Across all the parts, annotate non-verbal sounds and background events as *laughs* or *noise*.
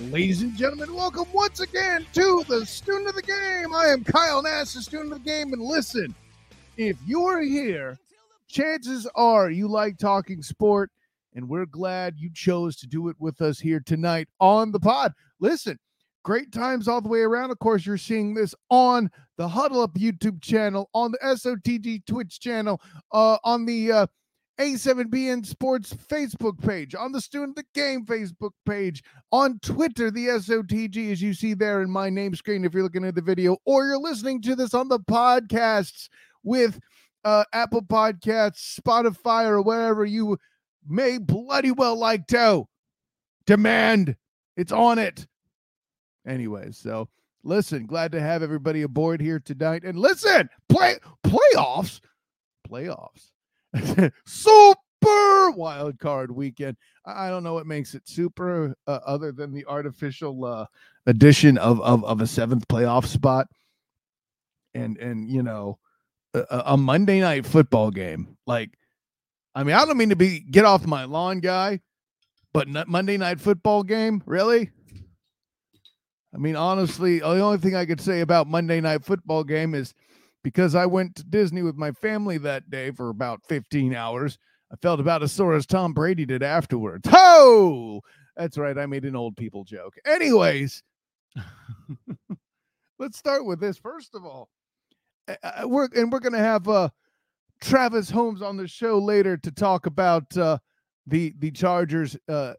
Ladies and gentlemen, welcome once again to the Student of the Game. I am Kyle Nash, the Student of the Game. And listen, if you're here, chances are you like talking sport, and we're glad you chose to do it with us here tonight on the pod. Listen, great times all the way around. Of course, you're seeing this on the Huddle Up YouTube channel, on the SOTG Twitch channel, uh, on the uh, A7BN Sports Facebook page, on the Student the Game Facebook page, on Twitter, the SOTG, as you see there in my name screen if you're looking at the video, or you're listening to this on the podcasts with uh, Apple Podcasts, Spotify, or wherever you may bloody well like to. Demand. It's on it. Anyway, so listen, glad to have everybody aboard here tonight. And listen, play playoffs. Playoffs *laughs* super wild card weekend. I don't know what makes it super uh, other than the artificial uh, addition of, of of a seventh playoff spot, and and you know a, a Monday night football game. Like, I mean, I don't mean to be get off my lawn, guy, but Monday night football game, really? I mean, honestly, the only thing I could say about Monday night football game is because I went to Disney with my family that day for about 15 hours. I felt about as sore as Tom Brady did afterwards. *laughs* Ho! That's right. I made an old people joke. Anyways, *laughs* let's start with this. First of all, we're and we're gonna have uh, Travis Holmes on the show later to talk about uh, the the Chargers uh,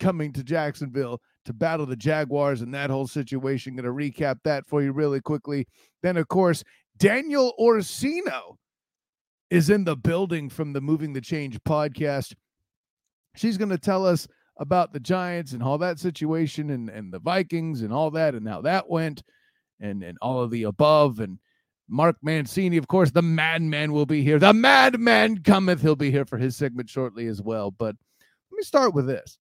coming to Jacksonville to battle the Jaguars and that whole situation. Going to recap that for you really quickly. Then, of course, Danielle Orsino is in the building from the Moving the Chains podcast. She's going to tell us about the Giants and all that situation and, and the Vikings and all that and how that went and, and all of the above. And Mark Mancini, of course, the madman will be here. The madman cometh. He'll be here for his segment shortly as well. But let me start with this.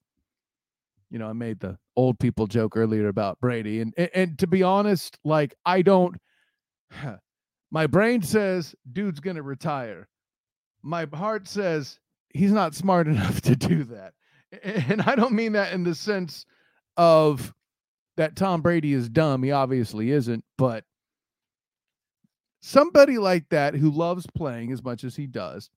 You know, I made the old people joke earlier about Brady. And, and, and to be honest, like, I don't. *sighs* My brain says, dude's going to retire. My heart says, he's not smart *laughs* enough to do that. And I don't mean that in the sense of that Tom Brady is dumb. He obviously isn't, but somebody like that who loves playing as much as he does,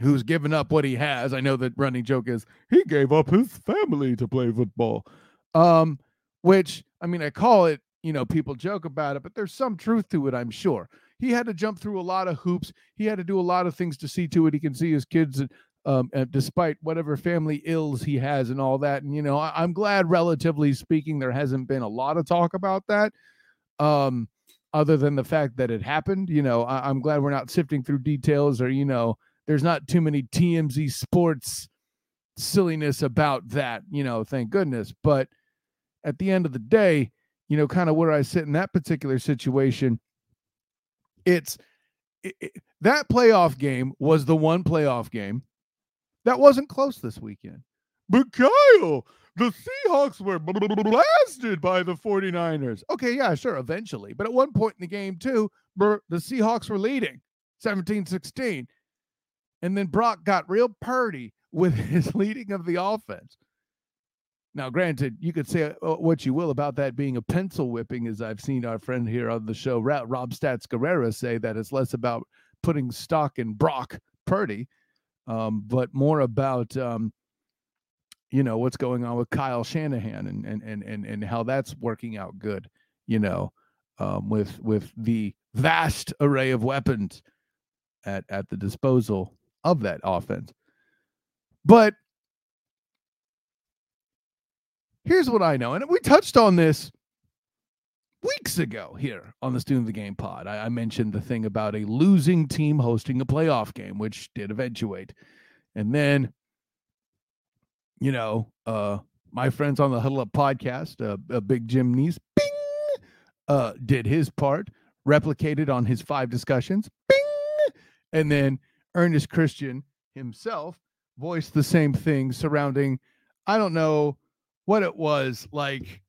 who's given up what he has. I know that running joke is he gave up his family to play football. Um, which I mean, I call it you know, people joke about it, but there's some truth to it, I'm sure. He had to jump through a lot of hoops. He had to do a lot of things to see to it. He can see his kids, um, despite whatever family ills he has and all that. And, you know, I, am glad, relatively speaking, there hasn't been a lot of talk about that. Um, other than the fact that it happened, you know, I, I'm glad we're not sifting through details or, you know, there's not too many TMZ sports silliness about that, you know, thank goodness. But at the end of the day, you know, kind of where I sit in that particular situation. It's it, it, that playoff game was the one playoff game that wasn't close this weekend. But Kyle, the Seahawks were blasted by the 49ers. Okay, yeah, sure, eventually. But at one point in the game, too, the Seahawks were leading 17 16. And then Brock got real purdy with *laughs* his leading of the offense. Now, granted, you could say uh, what you will about that being a pencil whipping, as I've seen our friend here on the show, Rob Stats Guerrera, say that it's less about putting stock in Brock Purdy, um, but more about, um, you know, what's going on with Kyle Shanahan and and and and and how that's working out good, you know, um, with with the vast array of weapons at at the disposal of that offense. But here's what I know, and we touched on this weeks ago here on the Student of the Game pod. I, I, mentioned the thing about a losing team hosting a playoff game, which did eventuate. And then, you know, uh, my friends on the Huddle Up podcast, uh, uh, Big Jim Neese, bing, uh, did his part, replicated on his five discussions, bing, and then Ernest Christian himself voiced the same thing surrounding, I don't know, what it was like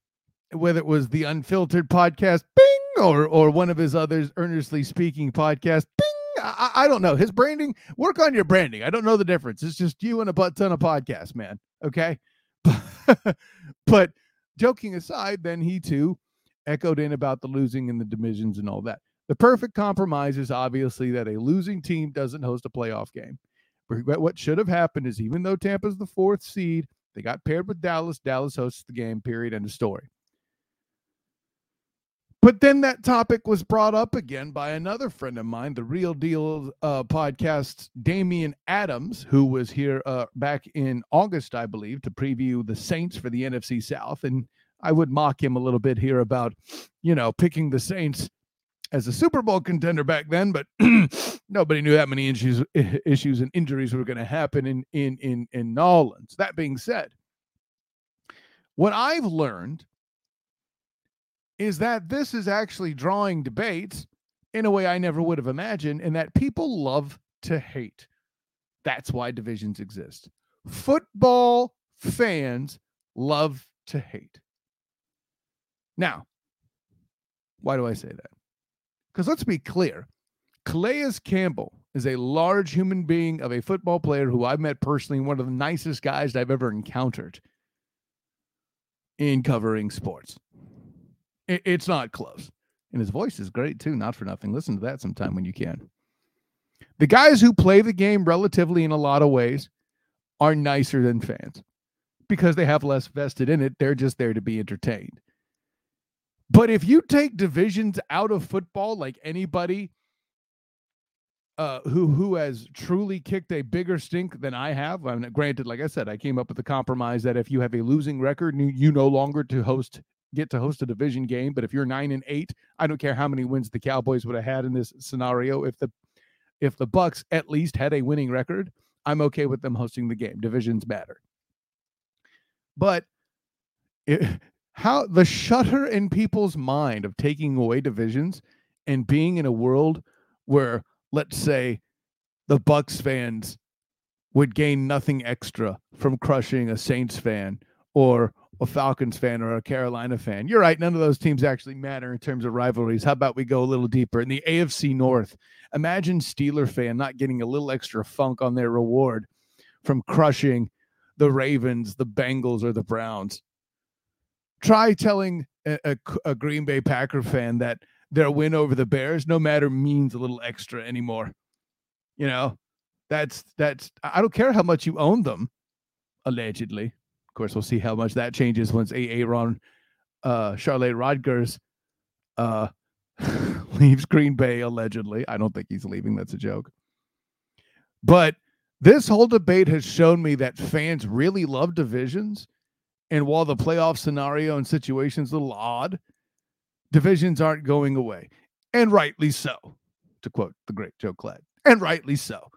whether it was the unfiltered podcast bing or or one of his others earnestly speaking podcast bing I, I, don't know his branding work on your branding i don't know the difference it's just you and a butt ton of podcasts man okay *laughs* but joking aside, then he too echoed in about the losing and the divisions and all that. The perfect compromise is obviously that a losing team doesn't host a playoff game. But what should have happened is even though Tampa's the fourth seed, they got paired with Dallas. Dallas hosts the game, period. End of story. But then that topic was brought up again by another friend of mine, the Real Deal uh, podcast, Damian Adams, who was here uh, back in August, I believe, to preview the Saints for the NFC South. And I would mock him a little bit here about, you know, picking the Saints as a Super Bowl contender back then, but *clears throat* nobody knew that many issues, issues and injuries were going to happen in in in in New Orleans. That being said, what I've learned is that this is actually drawing debates in a way I never would have imagined, and that people love to hate. That's why divisions exist. Football fans love to hate. Now, why do I say that? Because let's be clear Calais Campbell is a large human being of a football player who I've met personally, one of the nicest guys I've ever encountered in covering sports. it's not close. And his voice is great too, not for nothing. Listen to that sometime when you can. The guys who play the game relatively in a lot of ways are nicer than fans because they have less vested in it. They're just there to be entertained. But if you take divisions out of football, like anybody uh, who who has truly kicked a bigger stink than I have, I mean, granted, like I said, I came up with the compromise that if you have a losing record, you, you no longer to host get to host a division game. But if you're nine and eight, I don't care how many wins the Cowboys would have had in this scenario. If the if the Bucks at least had a winning record, I'm okay with them hosting the game. Divisions matter. But how the shutter in people's mind of taking away divisions and being in a world where let's say the bucks fans would gain nothing extra from crushing a saints fan or a falcons fan or a carolina fan. You're right none of those teams actually matter in terms of rivalries. How about we go a little deeper? In the afc north imagine steeler fan not getting a little extra funk on their reward from crushing the ravens the bengals or the browns try telling a, a, a, Green Bay Packer fan that their win over the Bears no matter means a little extra anymore. You know, that's that's I don't care how much you own them, allegedly. Of course, we'll see how much that changes once Aaron uh Charlotte Rodgers uh *laughs* leaves Green Bay allegedly. I don't think he's leaving, that's a joke. But this whole debate has shown me that fans really love divisions and while the playoff scenario and situation's a little odd, divisions aren't going away. And rightly so, to quote the great Joe Cladd. And rightly so.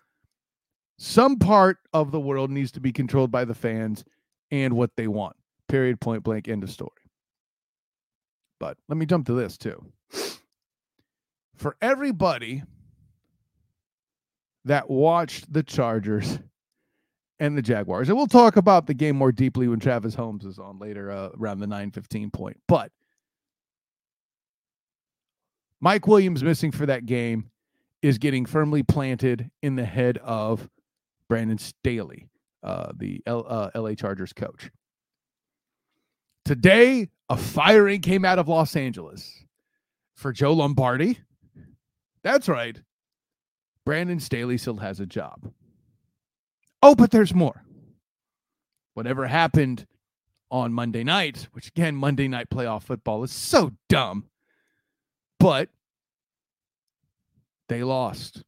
Some part of the world needs to be controlled by the fans and what they want. Period, point blank, end of story. But let me jump to this too. For everybody that watched the Chargers and the Jaguars. And we'll talk about the game more deeply when Travis Holmes is on later uh, around the 9:15 point. But Mike Williams missing for that game is getting firmly planted in the head of Brandon Staley, uh, the L, uh, LA Chargers coach. Today, a firing came out of Los Angeles for Joe Lombardi. That's right. Brandon Staley still has a job. Oh, but there's more. Whatever happened on Monday night, which again, Monday night playoff football is so dumb, but they lost.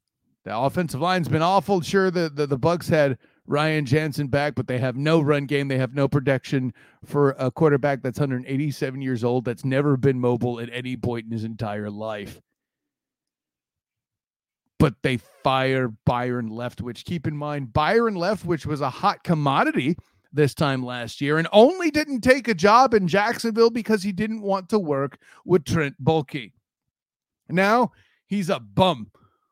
The offensive line's been awful. Sure, the, the, the Bucks had Ryan Jensen back, but they have no run game. They have no protection for a quarterback that's 187 years old, that's never been mobile at any point in his entire life but they fire Byron Leftwich. Keep in mind, Byron Leftwich was a hot commodity this time last year and only didn't take a job in Jacksonville because he didn't want to work with Trent Baalke. Now he's a bum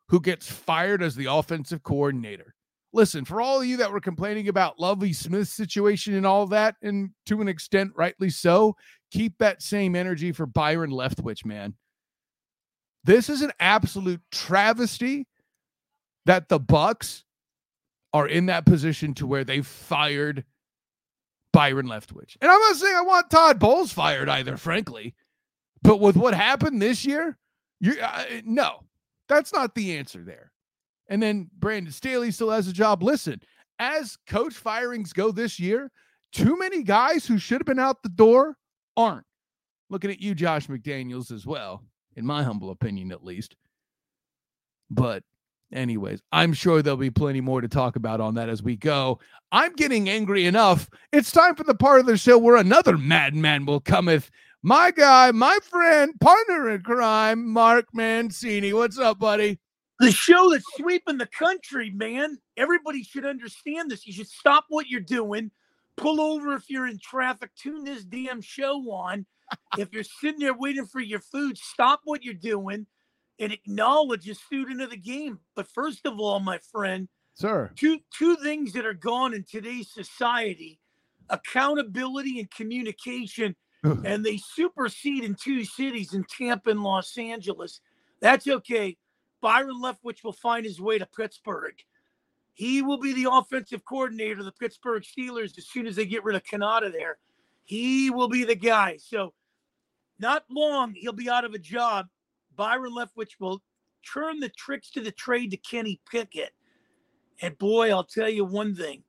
who gets fired as the offensive coordinator. Listen, for all of you that were complaining about Lovie Smith's situation and all that, and to an extent, rightly so, keep that same energy for Byron Leftwich, man. This is an absolute travesty that the Bucks are in that position to where they fired Byron Leftwich. And I'm not saying I want Todd Bowles fired either, frankly. But with what happened this year, you uh, no, that's not the answer there. And then Brandon Staley still has a job. Listen, as coach firings go this year, too many guys who should have been out the door aren't. Looking at you, Josh McDaniels, as well, in my humble opinion, at least. But, anyways, I'm sure there'll be plenty more to talk about on that as we go. I'm getting angry enough. It's time for the part of the show where another madman will cometh. My guy, my friend, partner in crime, Mark Mancini. What's up, buddy? The show that's sweeping the country, man. Everybody should understand this. You should stop what you're doing pull over if you're in traffic, tune this damn show on. If you're sitting there waiting for your food, stop what you're doing and acknowledge a student of the game. But first of all, my friend, sir, two two things that are gone in today's society: accountability and communication, and they supersede in two cities in Tampa and Los Angeles. That's okay. Byron Leftwich will find his way to Pittsburgh. He will be the offensive coordinator of the Pittsburgh Steelers as soon as they get rid of Canada there. He will be the guy. So, not long, he'll be out of a job. Byron Leftwich will turn the tricks to the trade to Kenny Pickett. And boy, I'll tell you one thing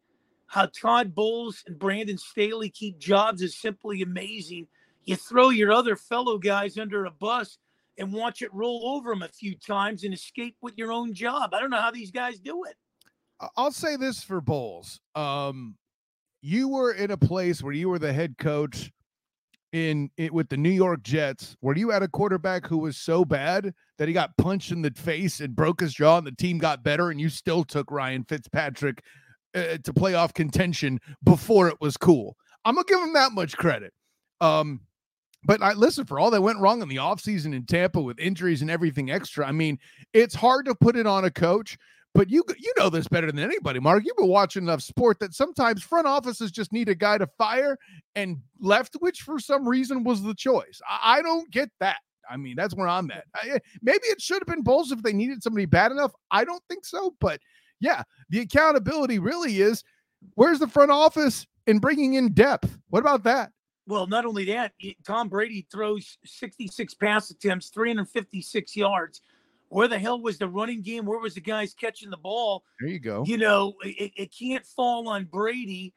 how Todd Bowles and Brandon Staley keep jobs is simply amazing. You throw your other fellow guys under a bus and watch it roll over them a few times and escape with your own job. I don't know how these guys do it. I'll say this for Bowles. Um, you were in a place where you were the head coach in it with the New York Jets, where you had a quarterback who was so bad that he got punched in the face and broke his jaw, and the team got better, and you still took Ryan Fitzpatrick uh, to playoff contention before it was cool. I'm gonna give him that much credit. Um, but I listen for all that went wrong in the offseason in Tampa with injuries and everything extra. I mean, it's hard to put it on a coach but you you know this better than anybody, Mark. You've been watching enough sport that sometimes front offices just need a guy to fire, and Leftwich for some reason was the choice. I, I don't get that. I mean, that's where I'm at. I, eh, maybe it should have been Bowles if they needed somebody bad enough. I don't think so, but yeah, the accountability really is where's the front office in bringing in depth? What about that? Well, not only that, Tom Brady throws 66 pass attempts, 356 yards where the hell was the running game? Where was the guys catching the ball? There you go. You know, it, it can't fall on Brady.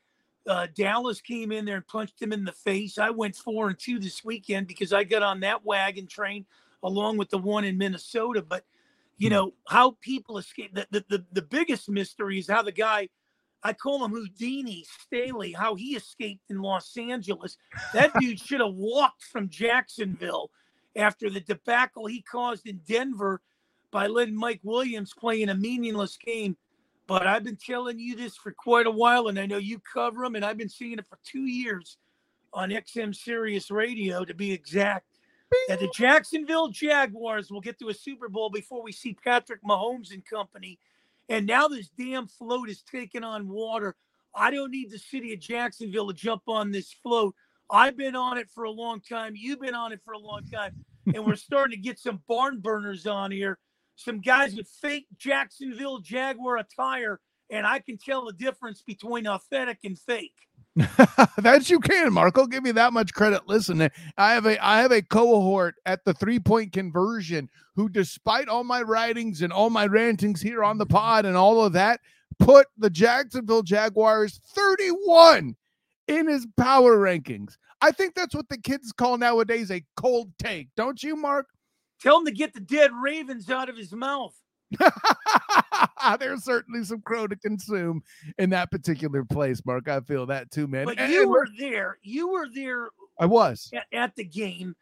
Uh, Dallas came in there and punched him in the face. I went four and two this weekend because I got on that wagon train along with the one in Minnesota. But you hmm. know how people escape. The, the the the biggest mystery is how the guy. I call him Houdini Staley, how he escaped in Los Angeles. That *laughs* dude should have walked from Jacksonville after the debacle he caused in Denver by letting Mike Williams play in a meaningless game. But I've been telling you this for quite a while, and I know you cover them, and I've been seeing it for two years on XM Sirius Radio to be exact. That the Jacksonville Jaguars will get to a Super Bowl before we see Patrick Mahomes and company. And now this damn float is taking on water. I don't need the city of Jacksonville to jump on this float. I've been on it for a long time. You've been on it for a long time. And we're starting to get some barn burners on here some guys with fake Jacksonville Jaguar attire, and I can tell the difference between authentic and fake. *laughs* that you can, Mark. I'll give you that much credit. Listen, I have a I have a cohort at the three point conversion who, despite all my writings and all my rantings here on the pod and all of that, put the Jacksonville Jaguars 31 in his power rankings. I think that's what the kids call nowadays a cold take, don't you, Mark? Tell him to get the dead ravens out of his mouth. *laughs* There's certainly some crow to consume in that particular place, Mark. I feel that too, man. But and, you were there. You were there. I was at, at the game.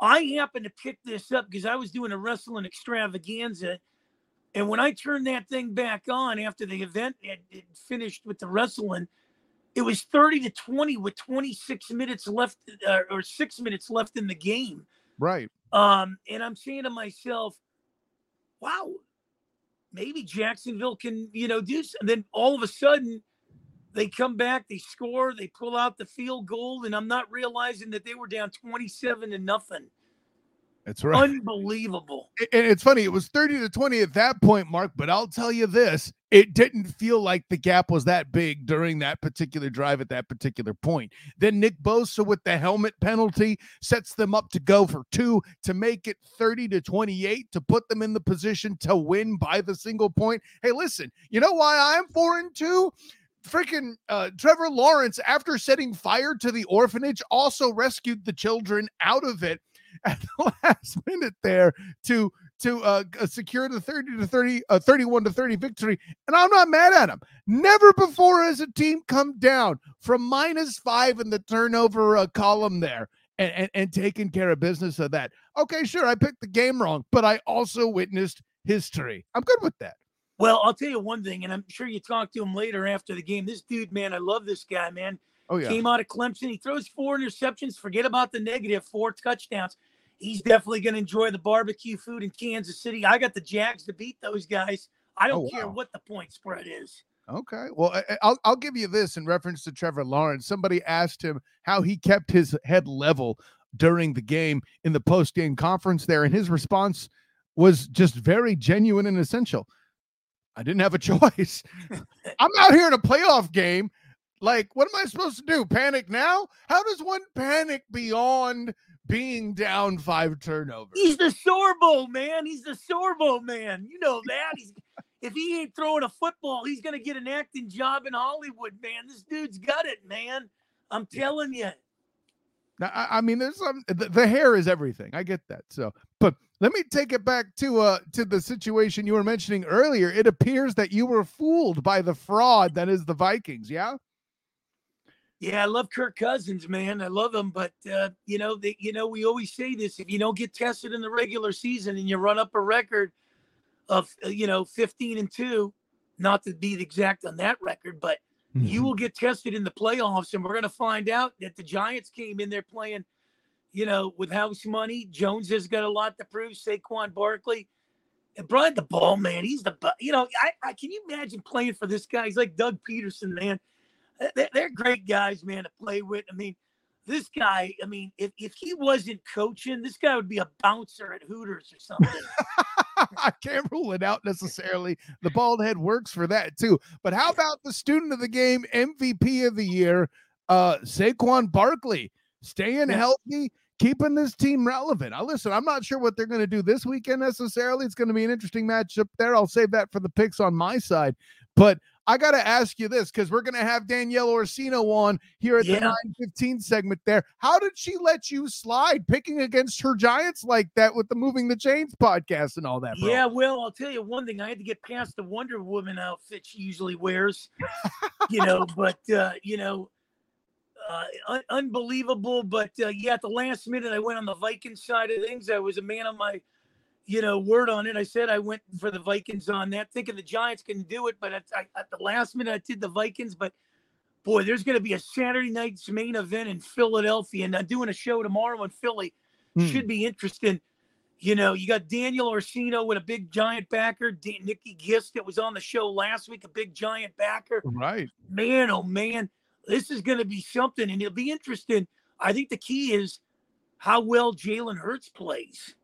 I happened to pick this up because I was doing a wrestling extravaganza. And when I turned that thing back on after the event had, had finished with the wrestling, it was 30 to 20 with 26 minutes left uh, or six minutes left in the game. Right. Um, and I'm saying to myself, wow, maybe Jacksonville can, you know, do And then all of a sudden they come back, they score, they pull out the field goal, and I'm not realizing that they were down 27 to nothing. That's right. Unbelievable. And it's funny, it was 30 to 20 at that point, Mark, but I'll tell you this it didn't feel like the gap was that big during that particular drive at that particular point. Then Nick Bosa with the helmet penalty sets them up to go for two to make it 30 to 28 to put them in the position to win by the single point. Hey, listen, you know why I'm four and two? freaking uh, Trevor Lawrence, after setting fire to the orphanage, also rescued the children out of it *laughs* at the last minute there to to uh, secure the 30 to 30 uh, 31 to 30 victory and i'm not mad at him never before has a team come down from minus five in the turnover uh, column there and, and and taken care of business of that okay sure i picked the game wrong but i also witnessed history i'm good with that well, I'll tell you one thing, and I'm sure you talked to him later after the game. This dude, man, I love this guy, man. Oh, yeah. Came out of Clemson. He throws four interceptions. Forget about the negative, four touchdowns. He's definitely going to enjoy the barbecue food in Kansas City. I got the Jags to beat those guys. I don't oh, care what the point spread is. Okay. Well, I'll, I'll give you this in reference to Trevor Lawrence. Somebody asked him how he kept his head level during the game in the post game conference there, and his response was just very genuine and essential. I didn't have a *laughs* choice. I'm out here in a playoff game. Like, what am I supposed to do? Panic now? How does one panic beyond being down five turnovers? He's the Sorbo man. He's the Sorbo man. You know that. He's if he ain't throwing a football, he's gonna get an acting job in Hollywood, man. This dude's got it, man. I'm telling you. Now, I, I mean, there's some the, the, hair is everything. I get that. So, but let me take it back to uh to the situation you were mentioning earlier. It appears that you were fooled by the fraud that is the Vikings. Yeah. Yeah, I love Kirk Cousins, man. I love him, but uh, you know, the, you know, we always say this: if you don't get tested in the regular season and you run up a record of, uh, you know, fifteen and two, not to be exact on that record, but Mm-hmm. You will get tested in the playoffs, and we're going to find out that the Giants came in there playing, you know, with house money. Jones has got a lot to prove. Saquon Barkley. And Brian Daboll man, he's the you know I, I can you imagine playing for this guy? He's like Doug Pederson, man. They're, great guys, man, to play with. I mean, this guy, I mean, if, if he wasn't coaching, this guy would be a bouncer at Hooters or something. *laughs* I can't rule it out necessarily. The bald head works for that too. But how about the student of the game, MVP of the year, uh, Saquon Barkley, staying yeah. healthy, keeping this team relevant. I listen, I'm not sure what they're going to do this weekend necessarily. It's going to be an interesting matchup there. I'll save that for the picks on my side. But I got to ask you this because we're going to have Danielle Orsino on here at yeah. the 915 segment there. How did she let you slide picking against her Giants like that with the Moving the Chains podcast and all that? Bro? Yeah, well, I'll tell you one thing. I had to get past the Wonder Woman outfit she usually wears, *laughs* you know, but, uh, you know, uh, un- unbelievable. But uh, yeah, at the last minute, I went on the Viking side of things. I was a man on my you know, word on it. I said I went for the Vikings on that, thinking the Giants can do it, but at, at the last minute I did the Vikings. But boy, there's going to be a Saturday night's main event in Philadelphia, and I'm doing a show tomorrow in Philly. Hmm. Should be interesting. You know, you got Danielle Orsino with a big giant backer, D- Nikki Gist that was on the show last week, a big giant backer. Right. Man, oh man, this is going to be something, and it'll be interesting. I think the key is how well Jalen Hurts plays.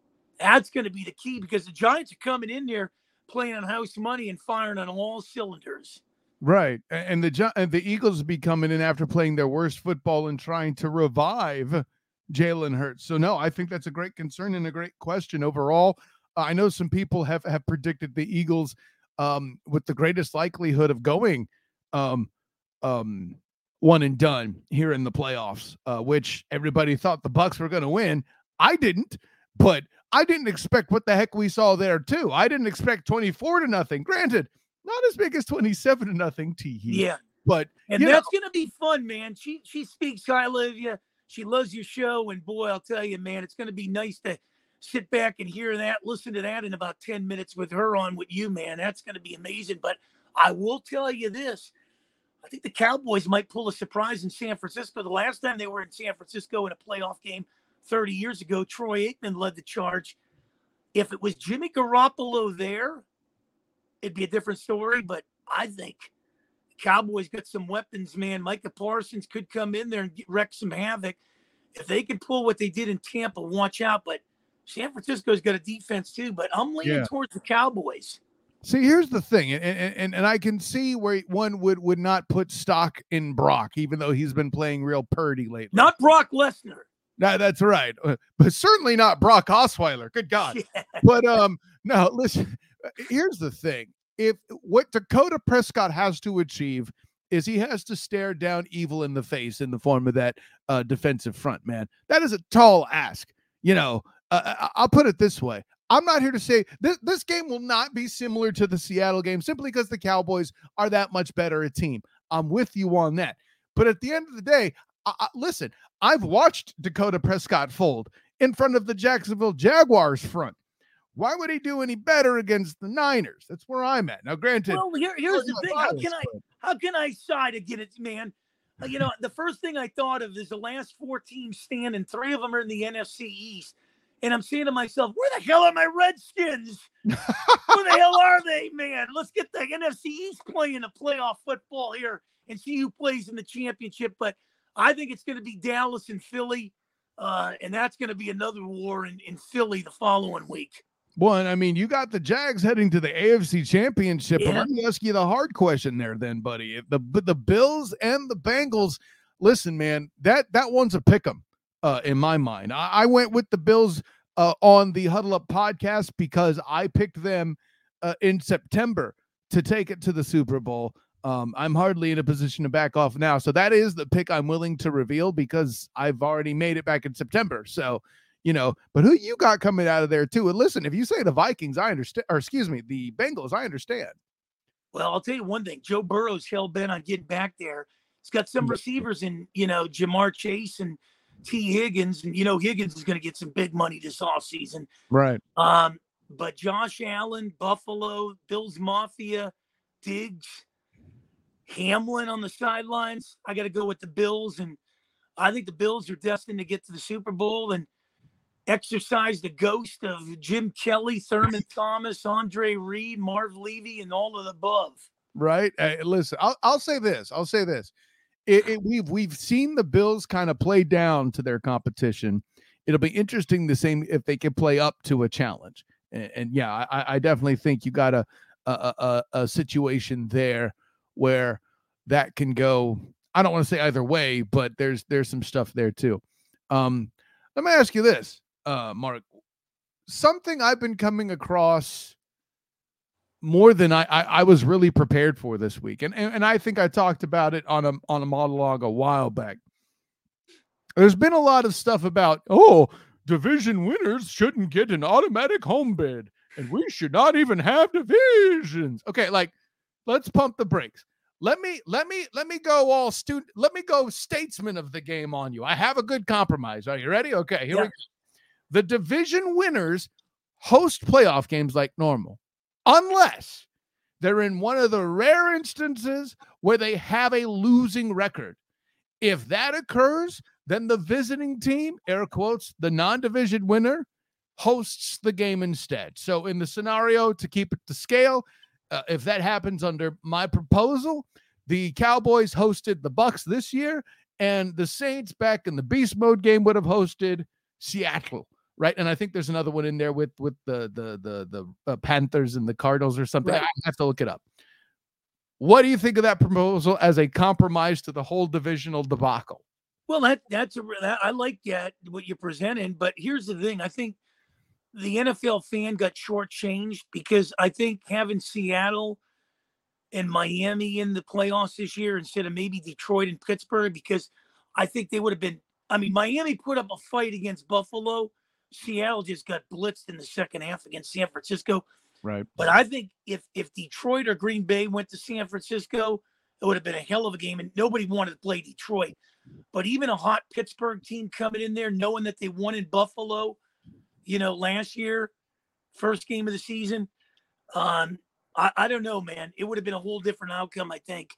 That's going to be the key because the Giants are coming in there playing on house money and firing on all cylinders. Right, and the and the Eagles be coming in after playing their worst football and trying to revive Jalen Hurts. So no, I think that's a great concern and a great question overall. I know some people have have predicted the Eagles um, with the greatest likelihood of going um, um, one and done here in the playoffs, uh, which everybody thought the Bucks were going to win. I didn't, but I didn't expect what the heck we saw there too. I didn't expect 24 to nothing. Granted, not as big as 27 to nothing to Yeah. But and that's know. gonna be fun, man. She she speaks highly of you. She loves your show. And boy, I'll tell you, man, it's gonna be nice to sit back and hear that, listen to that in about 10 minutes with her on with you, man. That's gonna be amazing. But I will tell you this. I think the Cowboys might pull a surprise in San Francisco. The last time they were in San Francisco in a playoff game, 30 years ago, Troy Aikman led the charge. If it was Jimmy Garoppolo there, it'd be a different story. But I think Cowboys got some weapons, man. Micah Parsons could come in there and get, wreck some havoc. If they could pull what they did in Tampa, watch out. But San Francisco's got a defense too, but I'm leaning Yeah. towards the Cowboys. See, here's the thing, and, and and and I can see where one would would not put stock in Brock, even though he's been playing real purdy lately. Not Brock Lesnar. That, that's right, Uh, but certainly not Brock Osweiler. Good God! *laughs* Yeah. But um, no, listen. uh, Here's the thing: if what Dakota Prescott has to achieve is he has to stare down evil in the face in the form of that uh, defensive front, man. That is a tall ask. You know, uh, I- I'll put it this way: I'm not here to say this this game will not be similar to the Seattle game simply because the Cowboys are that much better a team. I'm with you on that. But at the end of the day, I, I, listen, I've watched Dakota Prescott fold in front of the Jacksonville Jaguars front. Why would he do any better against the Niners? That's where I'm at. Now, granted, Well, here, here's the thing. How can I how can I side against it, man? Uh, You know, the first thing I thought of is the last four teams standing. Three of them are in the NFC East, and I'm saying to myself, "Where the hell are my Redskins? Where the hell are they, man? Let's get the NFC East playing a playoff football here and see who plays in the championship." But I think it's going to be Dallas and Philly, uh, and that's going to be another war in, in Philly the following week. One, I mean, you got the Jags heading to the AFC Championship. Yeah. let me ask you the hard question there, then, buddy. If the but the Bills and the Bengals, listen, man, that that one's a pick 'em uh, in my mind. I, I went with the Bills uh, on the Huddle Up podcast because I picked them uh, in September to take it to the Super Bowl. Um, I'm hardly in a position to back off now, so that is the pick I'm willing to reveal because I've already made it back in September. So you know, but who you got coming out of there too? And listen, if you say the Vikings, I understand, or excuse me, the Bengals, I understand. Well, I'll tell you one thing. Joe Burrow's hell bent on getting back there. He's got some receivers in, you know, Ja'Marr Chase and Tee Higgins. And, you know, Higgins is going to get some big money this offseason. Right. Um, but Josh Allen, Buffalo, Bills Mafia, Diggs, Hamlin on the sidelines. I got to go with the Bills. And I think the Bills are destined to get to the Super Bowl and exercise the ghost of Jim Kelly, Thurman *laughs* Thomas, Andre Reed, Marv Levy, and all of the above. Right. Uh, listen, I'll I'll say this. I'll say this. It, it, we've we've seen the Bills kind of play down to their competition. It'll be interesting to see if they can play up to a challenge. And, and yeah, I, I definitely think you got a a, a a situation there where that can go. I don't want to say either way, but there's there's some stuff there too. Um, let me ask you this, uh, Mark. Something I've been coming across more than I, I I was really prepared for this week, and, and and I think I talked about it on a on a monologue a while back. There's been a lot of stuff about oh division winners shouldn't get an automatic home bid, and we should not even have divisions. Okay, like let's pump the brakes. Let me let me let me go all student. Let me go statesman of the game on you. I have a good compromise. Are you ready? Okay, here we Yeah. go. The division winners host playoff games like normal unless they're in one of the rare instances where they have a losing record. If that occurs, then the visiting team, air quotes, the non division winner, hosts the game instead. So, in the scenario to keep it to scale, uh, if that happens under my proposal, the Cowboys hosted the Bucks this year, and the Saints back in the beast mode game would have hosted Seattle right? And I think there's another one in there with with the the the the uh, Panthers and the Cardinals or something. Right. I have to look it up. What do you think of that proposal as a compromise to the whole divisional debacle? Well, that that's a that, I like that what you're presenting, but here's the thing: I think the NFL fan got shortchanged because I think having Seattle and Miami in the playoffs this year instead of maybe Detroit and Pittsburgh, because I think they would have been. I mean, Miami put up a fight against Buffalo. Seattle just got blitzed in the second half against San Francisco. Right. But I think if if Detroit or Green Bay went to San Francisco, it would have been a hell of a game, and nobody wanted to play Detroit. But even a hot Pittsburgh team coming in there, knowing that they won in Buffalo, you know, last year, first game of the season, um, I, I don't know, man. It would have been a whole different outcome, I think.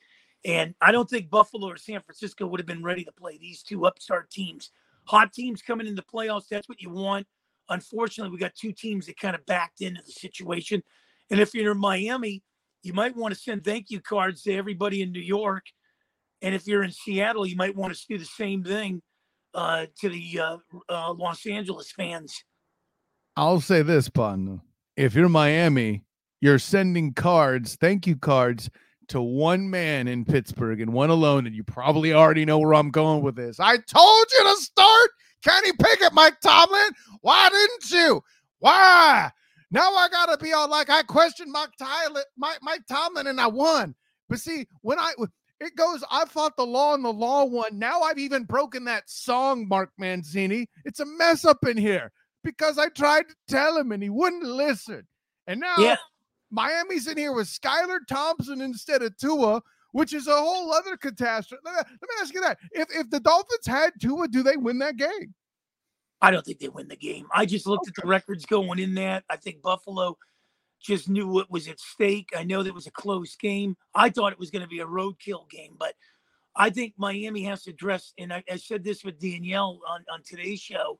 And I don't think Buffalo or San Francisco would have been ready to play these two upstart teams. Hot teams coming in the playoffs, that's what you want. Unfortunately, we got two teams that kind of backed into the situation. And if you're in Miami, you might want to send thank you cards to everybody in New York. And if you're in Seattle, you might want to do the same thing uh, to the uh, uh, Los Angeles fans. I'll say this, Pun. If you're Miami, you're sending cards, thank you cards, to one man in Pittsburgh and one alone, and you probably already know where I'm going with this. I told you to start Kenny Pickett, Mike Tomlin. Why didn't you? Why? Now I gotta be all like I questioned Mike Tyler, Mike, Mike Tomlin, and I won. But see, when I it goes, I fought the law and the law won. Now I've even broken that song, Mark Mancini. It's a mess up in here because I tried to tell him and he wouldn't listen. And now yeah. Miami's in here with Skylar Thompson instead of Tua, which is a whole other catastrophe. Let me ask you that: if if the Dolphins had Tua, do they win that game? I don't think they win the game. I just looked okay. at the records going in that. I think Buffalo just knew what was at stake. I know that was a close game. I thought it was going to be a roadkill game, but I think Miami has to dress. and I, I said this with Danielle on, on today's show,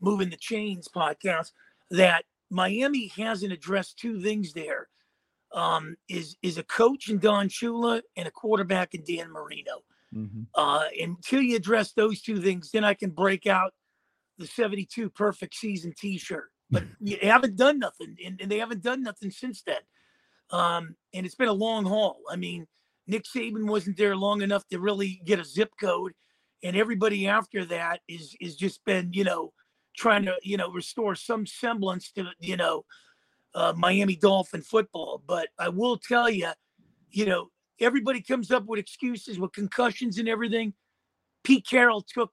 Moving the Chains podcast, that Miami hasn't addressed two things there. Um, is is a coach in Don Shula and a quarterback in Dan Marino. Mm-hmm. Uh, until you address those two things, then I can break out the 72 perfect season t-shirt. But *laughs* you haven't done nothing, and, and, they haven't done nothing since then. Um, and it's been a long haul. I mean, Nick Saban wasn't there long enough to really get a zip code, and everybody after that is is just been, you know, trying to you know restore some semblance to you know uh, Miami Dolphin football. But I will tell you, you know, everybody comes up with excuses with concussions and everything. Pete Carroll took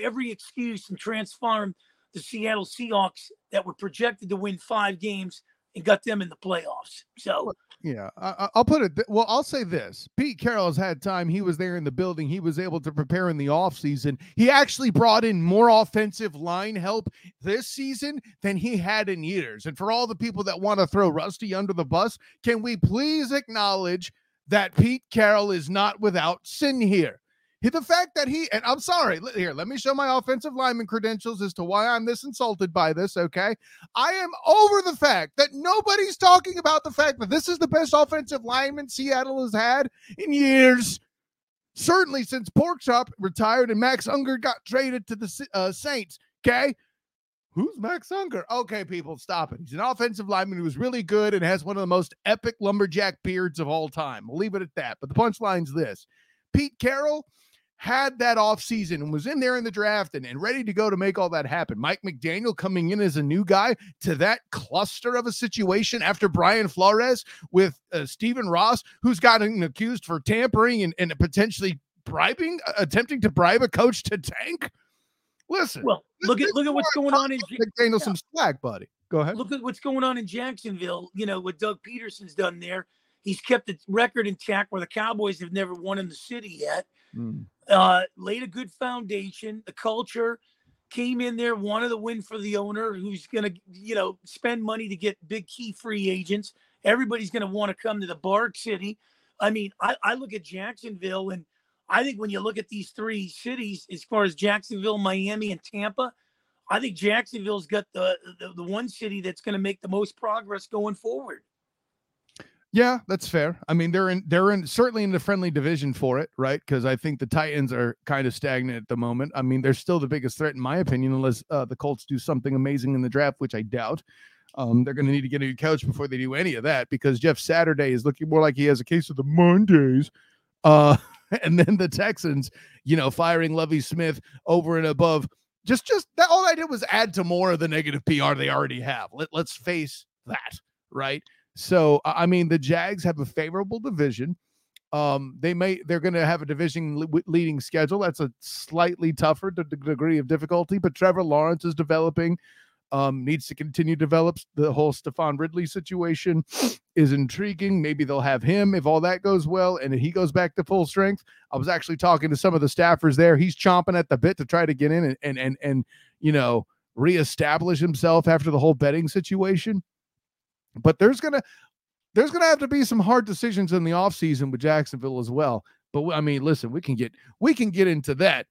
every excuse and transformed the Seattle Seahawks that were projected to win five games and got them in the playoffs. So yeah, I, will put it. Well, I'll say this: Pete Carroll has had time. He was there in the building. He was able to prepare in the offseason. He actually brought in more offensive line help this season than he had in years. And for all the people that want to throw Rusty under the bus, can we please acknowledge that Pete Carroll is not without sin here? The fact that he, and I'm sorry, here, let me show my offensive lineman credentials as to why I'm this insulted by this, okay? I am over the fact that nobody's talking about the fact that this is the best offensive lineman Seattle has had in years. Certainly since Porkchop retired and Max Unger got traded to the uh, Saints, okay? Who's Max Unger? Okay, people, stop it. He's an offensive lineman who was really good and has one of the most epic lumberjack beards of all time. We'll leave it at that. But the punchline's this Pete Carroll had that offseason and was in there in the draft and, and ready to go to make all that happen. Mike McDaniel coming in as a new guy to that cluster of a situation after Brian Flores with uh, Stephen Ross, who's gotten accused for tampering and, and potentially bribing, uh, attempting to bribe a coach to tank. Listen, well, look at look at what's going on in McDaniel yeah. some slack, buddy. Go ahead. Look at what's going on in Jacksonville. You know what Doug Pederson's done there. He's kept the record intact where the Cowboys have never won in the city yet. Mm uh, laid a good foundation. The culture came in there, wanted to win for the owner, who's going to, you know, spend money to get big key free agents. Everybody's going to want to come to the Bark City. I mean, I, I look at Jacksonville, and I think when you look at these three cities, as far as Jacksonville, Miami, and Tampa, I think Jacksonville's got the the, the one city that's going to make the most progress going forward. Yeah, that's fair. I mean, they're in they're in certainly in the friendly division for it, right? Because I think the Titans are kind of stagnant at the moment. I mean, they're still the biggest threat in my opinion, unless uh, the Colts do something amazing in the draft, which I doubt. Um, they're going to need to get a new coach before they do any of that because Jeff Saturday is looking more like he has a case of the Mondays. Uh, *laughs* and then the Texans, you know, firing Lovie Smith over and above. Just, just that all I did was add to more of the negative PR they already have. Let, let's face that, right? So I mean, the Jags have a favorable division. Um, they may they're going to have a division leading schedule. That's a slightly tougher d- degree of difficulty, but Trevor Lawrence is developing. Um, needs to continue to develop. The whole Stephon Ridley situation is intriguing. Maybe they'll have him if all that goes well and he goes back to full strength. I was actually talking to some of the staffers there. He's chomping at the bit to try to get in and and and, and you know reestablish himself after the whole betting situation. But there's gonna there's gonna have to be some hard decisions in the offseason with Jacksonville as well. But I mean, listen, we can get we can get into that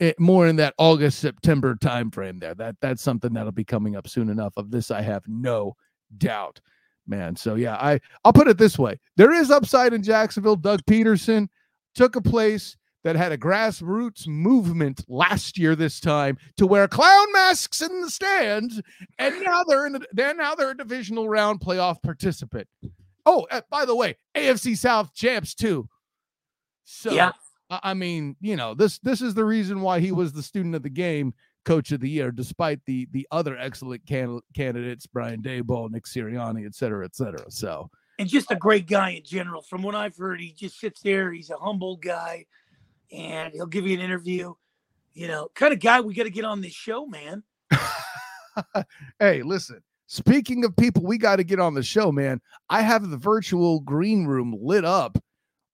it, eh, more in that August September timeframe there. That that's something that'll be coming up soon enough. Of this, I have no doubt, man. So yeah, I I'll put it this way: there is upside in Jacksonville. Doug Pederson took a place that had a grassroots movement last year this time to wear clown masks in the stands, and now they're in. A, they're now they're a divisional round playoff participant. Oh, uh, by the way, AFC South champs too. So Yeah. I I mean, you know, this this is the reason why he was the student of the game, coach of the year, despite the the other excellent can- candidates, Brian Daboll, Nick Sirianni, et cetera, et cetera. So and just a great guy in general. From what I've heard, he just sits there. He's a humble guy, and he'll give you an interview. You know, kind of guy we got to get on this show, man. *laughs* hey, listen. Speaking of people we got to get on the show, man, I have the virtual green room lit up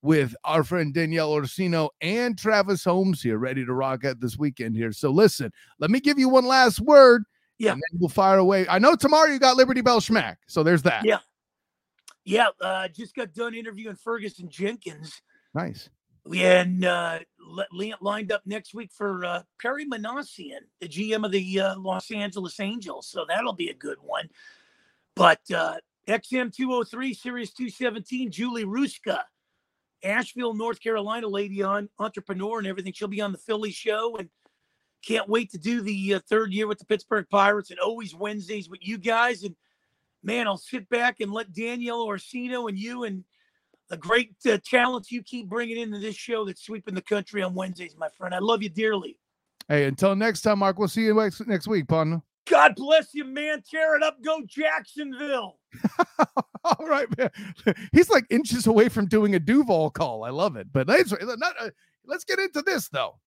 with our friend Danielle Orsino and Travis Holmes here, ready to rock out this weekend here. So listen, let me give you one last word. Yeah. And then we'll fire away. I know tomorrow you got Liberty Bell Schmack. So there's that. Yeah. Yeah, uh, just got done interviewing Ferguson Jenkins. Nice. Had uh, li- li- lined up next week for uh, Perry Minasian, the GM of the uh, Los Angeles Angels. So that'll be a good one. But uh, XM 203, Sirius 217, Julie Ruska, Asheville, North Carolina lady on entrepreneur and everything. She'll be on the Philly show and can't wait to do the uh, third year with the Pittsburgh Pirates and always Wednesdays with you guys. And man, I'll sit back and let Danielle Orsino and you and the great uh, talents you keep bringing into this show that's sweeping the country on Wednesdays, my friend. I love you dearly. Hey, until next time, Mark, we'll see you next, next week, partner. God bless you, man. Tear it up. Go Jacksonville. *laughs* All right, man. *laughs* He's like inches away from doing a Duval call. I love it. But let's not, uh, let's get into this though.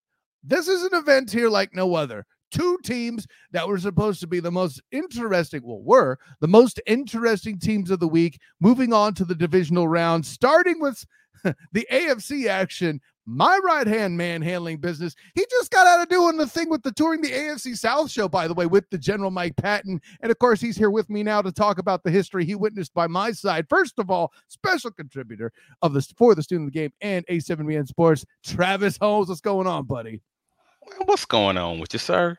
This is an event here like no other. Two teams that were supposed to be the most interesting, well, were the most interesting teams of the week, moving on to the divisional round, starting with *laughs* the AFC action. My right hand man handling business. He just got out of doing the thing with the touring the AFC South show, by the way, with the General Mike Patton. And of course, he's here with me now to talk about the history he witnessed by my side. First of all, special contributor of this for the student of the game and A7BN Sports, Travis Holmes. What's going on, buddy? What's going on with you, sir?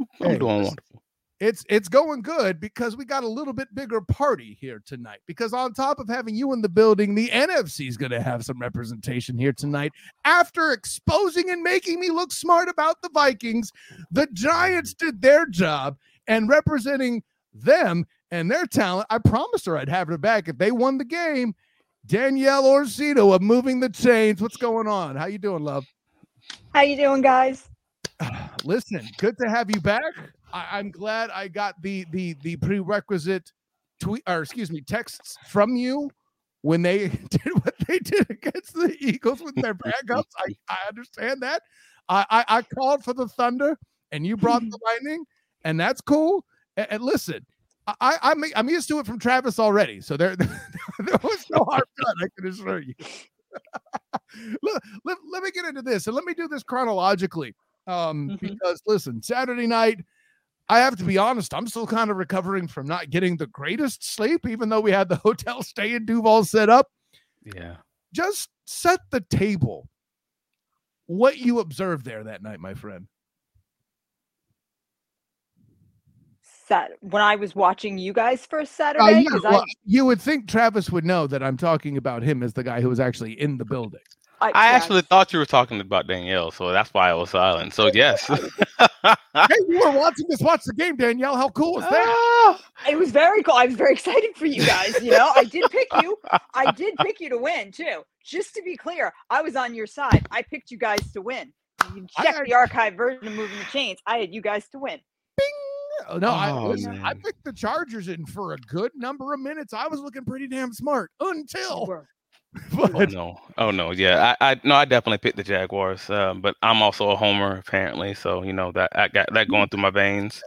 I'm Hey, doing listen, wonderful. It's it's going good because we got a little bit bigger party here tonight. Because on top of having you in the building, the NFC is going to have some representation here tonight. After exposing and making me look smart about the Vikings, the Giants did their job and representing them and their talent. I promised her I'd have her back if they won the game. Danielle Orsino of Moving the Chains. What's going on? How you doing, love? How you doing, guys? *sighs* Listen, good to have you back. I, I'm glad I got the the the prerequisite tweet or excuse me texts from you when they *laughs* did what they did against the Eagles with their backups. I, I understand that. I, I I called for the Thunder and you brought the *laughs* Lightning, and that's cool. And, and listen, I, I I'm I'm used to it from Travis already, so there *laughs* there was no hard done. I can assure you. let, let, let me get into this and let me do this chronologically um Mhm. because listen saturday night i have to be honest i'm still kind of recovering from not getting the greatest sleep even though we had the *laughs* hotel stay in duval set up. Yeah. just set the table. What you observed there that night my friend. Sat when I was watching you guys first Uh, Saturday, yeah, because well, you would think travis would know that i'm talking about him as the guy who was actually in the building I, I yeah, actually thought you were talking about Danielle, so that's why I was silent. So yes. *laughs* *laughs* hey you were watching this watch the game danielle how cool was that Ah, it was very cool. I was very *laughs* excited for you guys. You know, I did pick you. I did pick you to win too. Just to be clear, I was on your side. I picked you guys to win. You can check had- the archive version of Moving the Chains. I had you guys to win. Oh, no, I, Oh, listen, I picked the Chargers in for a good number of minutes. I was looking pretty damn smart until, were. *laughs* Oh no! Oh no! Yeah, I, I no, I definitely picked the Jaguars, um, but I'm also a homer apparently, so you know that I got that going through my veins.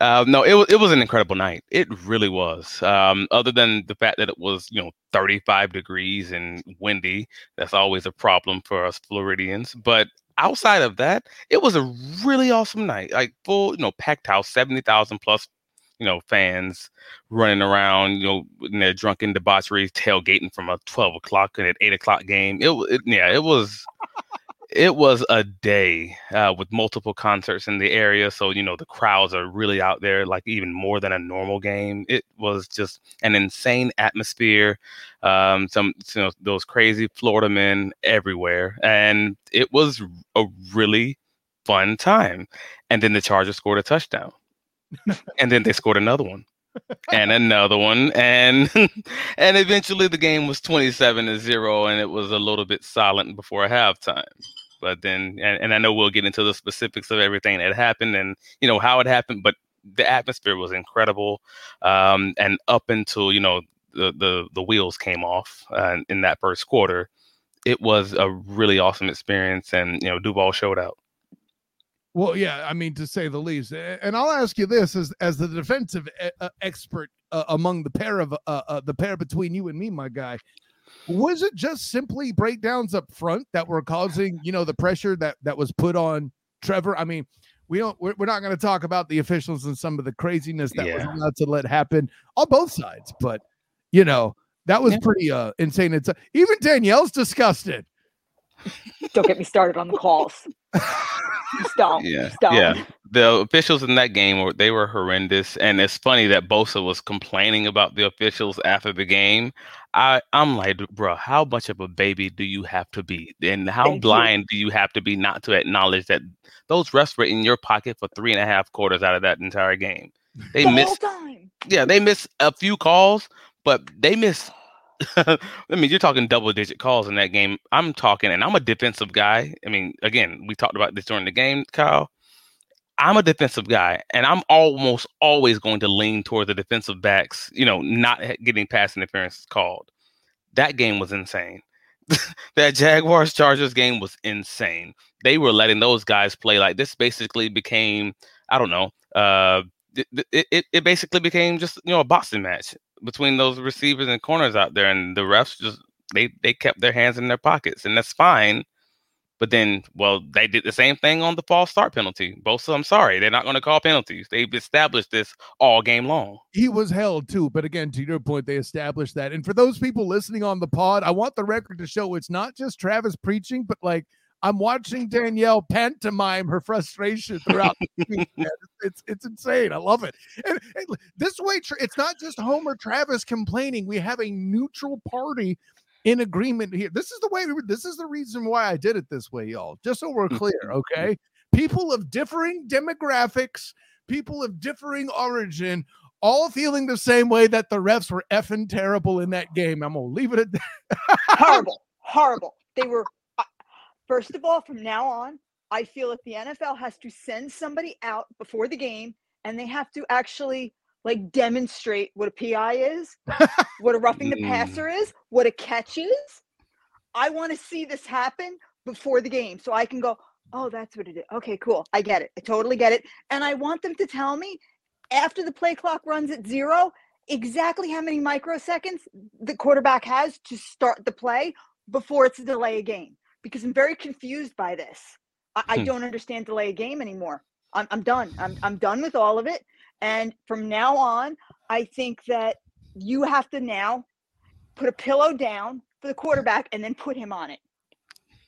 Uh, no, it was it was an incredible night. It really was. Um, other than the fact that it was you know 35 degrees and windy, that's always a problem for us Floridians. But outside of that, it was a really awesome night. Like full, you know, packed house, 70,000 plus, you know, fans running around, you know, in their drunken debauchery, tailgating from a 12 o'clock and an 8 o'clock game. It, it yeah, it was. it was a day uh, with multiple concerts in the area. So, you know, the crowds are really out there, like even more than a normal game. It was just an insane atmosphere. Um, some, you know, those crazy Florida men everywhere. And it was a really fun time. And then the Chargers scored a touchdown. And then they scored another one. And another one. And *laughs* and eventually the game was 27 to 0 and it was a little bit silent before halftime. But then and, and i know we'll get into the specifics of everything that happened and you know how it happened but the atmosphere was incredible um, and up until you know the the, the wheels came off uh, in that first quarter it was a really awesome experience and you know duval showed out well, yeah, I mean to say the least. And I'll ask you this as as the defensive uh, expert uh, among the pair of uh, uh, the pair between you and me, my guy. Was it just simply breakdowns up front that were causing, you know, the pressure that that was put on Trevor? I mean, we don't we're, we're not going to talk about the officials and some of the craziness that yeah. was allowed to let happen on both sides, but you know, that was yeah. pretty uh insane. It's uh, even Danielle's disgusted. Don't get me started on the calls. *laughs* Stop. Yeah. Stop. Yeah. The officials in that game were they were horrendous. And it's funny that Bosa was complaining about the officials after the game. I, I'm like, bro, how much of a baby do you have to be? And how Thank blind you. do you have to be not to acknowledge that those refs were in your pocket for three and a half quarters out of that entire game? They the missed Yeah, they missed a few calls, but they missed *laughs* I mean, you're talking double digit calls in that game. I'm talking, and I'm a defensive guy. I mean, again, we talked about this during the game, Kyle. I'm a defensive guy, and I'm almost always going to lean toward the defensive backs, you know, not getting pass interference called. That game was insane. *laughs* that Jaguars Chargers game was insane. They were letting those guys play like this basically became, I don't know, uh, it, it, it basically became just, you know, a boxing match between those receivers and corners out there, and the refs just they they kept their hands in their pockets, and that's fine. But then, well, they did the same thing on the false start penalty. Both, I'm sorry, they're not going to call penalties. They've established this all game long. He was held too, but again, to your point, they established that. And for those people listening on the pod, I want the record to show it's not just Travis preaching, but like I'm watching Danielle pantomime her frustration throughout the *laughs* It's it's insane. I love it. And, and this way, it's not just Homer Travis complaining. We have a neutral party in agreement here. This is the way. We, This is the reason why I did it this way, y'all. Just so we're clear, *laughs* okay? People of differing demographics, people of differing origin, all feeling the same way that the refs were effing terrible in that game. I'm gonna leave it at that. horrible, horrible. They were First of all, from now on, I feel that the NFL has to send somebody out before the game and they have to actually like demonstrate what a PI is, *laughs* what a roughing the passer mm. is, what a catch is. I want to see this happen before the game so I can go, oh, that's what it is. Okay, cool. I get it. I totally get it. And I want them to tell me after the play clock runs at zero exactly how many microseconds the quarterback has to start the play before it's a delay a game because I'm very confused by this. I, I hmm. don't understand delay a game anymore. I'm, I'm done. I'm, I'm done with all of it. And from now on, I think that you have to now put a pillow down for the quarterback and then put him on it.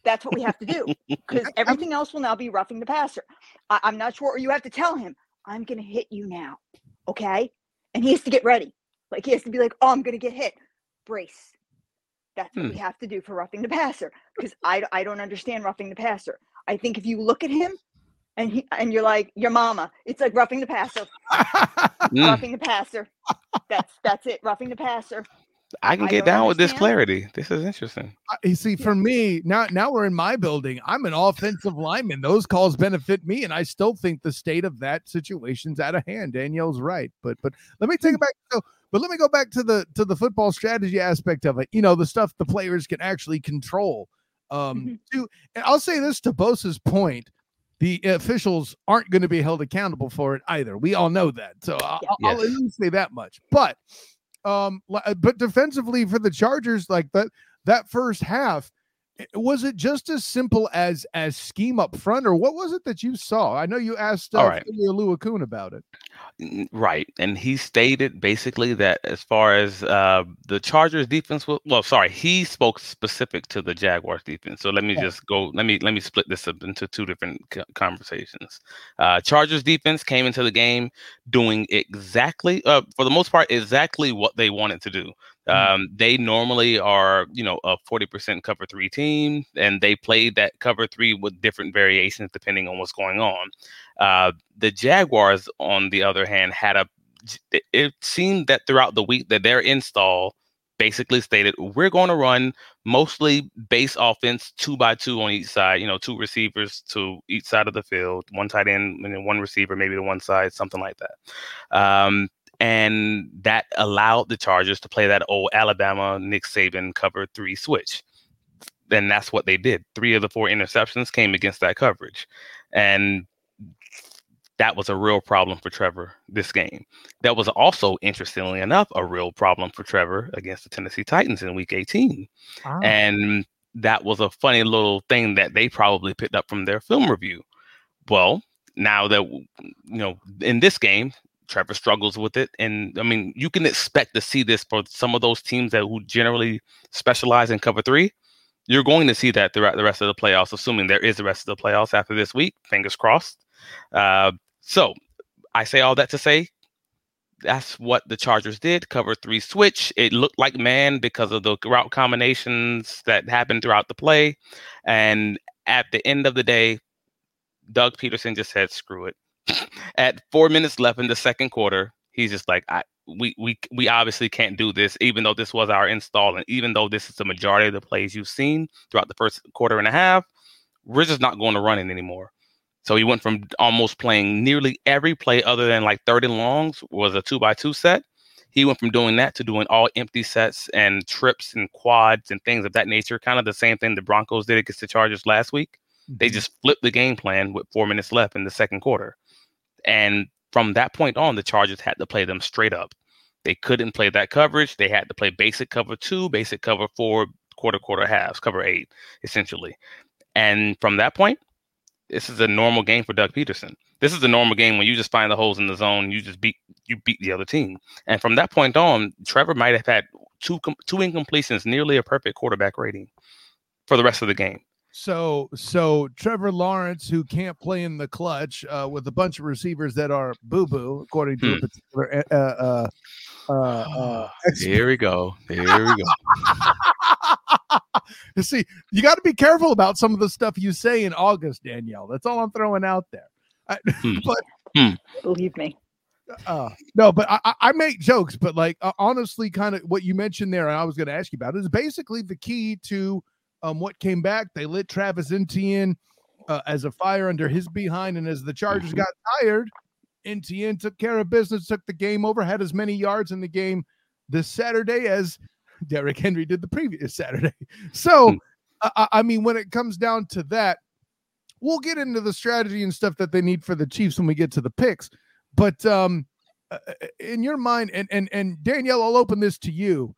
That's what we have to do *laughs* because everything else will now be roughing the passer. I, I'm not sure, or you have to tell him, I'm going to hit you now. Okay. And he has to get ready. Like he has to be like, oh, I'm going to get hit. Brace. That's what hmm. we have to do for roughing the passer because I, I don't understand roughing the passer. I think if you look at him and he and you're like your mama, it's like roughing the passer, *laughs* hmm. roughing the passer. That's that's it, roughing the passer. I can get down understand. with this clarity. This is interesting. You see, for me now, now we're in my building. I'm an offensive lineman. Those calls benefit me, and I still think the state of that situation's out of hand. Danielle's right, but but let me take it hmm. back. So but let me go back to the to the football strategy aspect of it. You know, the stuff the players can actually control. Um, mm-hmm. to, and I'll say this to Bosa's point: the officials aren't going to be held accountable for it either. We all know that. So I'll, yes. I'll at least say that much. But um, uh, but defensively for the Chargers, like that that first half, was it just as simple as as scheme up front, or what was it that you saw? I know you asked All uh, right. Luakun about it. Right. And he stated basically that as far as uh, the Chargers defense was, well, sorry, he spoke specific to the Jaguars defense. So let me Yeah. just go, let me let me split this up into two different co- conversations. Uh, Chargers defense came into the game doing exactly, uh, for the most part, exactly what they wanted to do. Mm. Um, they normally are, you know, a 40% cover three team, and they played that cover three with different variations depending on what's going on. Uh, the Jaguars, on the other hand, had a. It, it seemed that throughout the week that their install basically stated we're going to run mostly base offense two by two on each side. You know, two receivers to each side of the field, one tight end and then one receiver, maybe to one side, something like that. Um, and that allowed the Chargers to play that old Alabama Nick Saban cover three switch. And that's what they did. Three of the four interceptions came against that coverage. And that was a real problem for Trevor this game. That was also, interestingly enough, a real problem for Trevor against the Tennessee Titans in week 18. Ah. And that was a funny little thing that they probably picked up from their film review. Well, now that, you know, in this game, Trevor struggles with it. And I mean, you can expect to see this for some of those teams that who generally specialize in cover three. You're going to see that throughout the rest of the playoffs, assuming there is the rest of the playoffs after this week. Fingers crossed. Uh, so I say all that to say that's what the Chargers did. Cover three switch. It looked like man because of the route combinations that happened throughout the play. And at the end of the day, Doug Pederson just said, screw it. At four minutes left in the second quarter, he's just like, I we we we obviously can't do this, even though this was our install, and even though this is the majority of the plays you've seen throughout the first quarter and a half, we're just not going to run it anymore. So he went from almost playing nearly every play other than like third and longs was a two by two set. He went from doing that to doing all empty sets and trips and quads and things of that nature. Kind of the same thing the Broncos did against the Chargers last week. They mm-hmm. just flipped the game plan with four minutes left in the second quarter. And from that point on, the Chargers had to play them straight up. They couldn't play that coverage. They had to play basic cover two, basic cover four, quarter, quarter halves, cover eight, essentially. And from that point, this is a normal game for Doug Pederson. This is a normal game when you just find the holes in the zone, you just beat you beat the other team. And from that point on, Trevor might have had two two incompletions, nearly a perfect quarterback rating for the rest of the game. So, so Trevor Lawrence, who can't play in the clutch uh, with a bunch of receivers that are boo boo, according to a Hmm. particular uh, uh, uh, uh, expert. Here we go. Here we go. *laughs* You See, you got to be careful about some of the stuff you say in August, Danielle. That's all I'm throwing out there. I, Hmm. *laughs* but Believe me. uh, no, but I, I- I make jokes, but like uh, honestly, kind of what you mentioned there, and I was going to ask you about is basically the key to um, what came back. They lit Travis Etienne uh, as a fire under his behind, and as the Chargers Mhm. got tired, Etienne took care of business, took the game over, had as many yards in the game this Saturday as Derrick Henry did the previous Saturday. *laughs* So, Hmm. I mean, when it comes down to that, we'll get into the strategy and stuff that they need for the Chiefs when we get to the picks. But um, uh, uh, in your mind, and and and Danielle, I'll open this to you.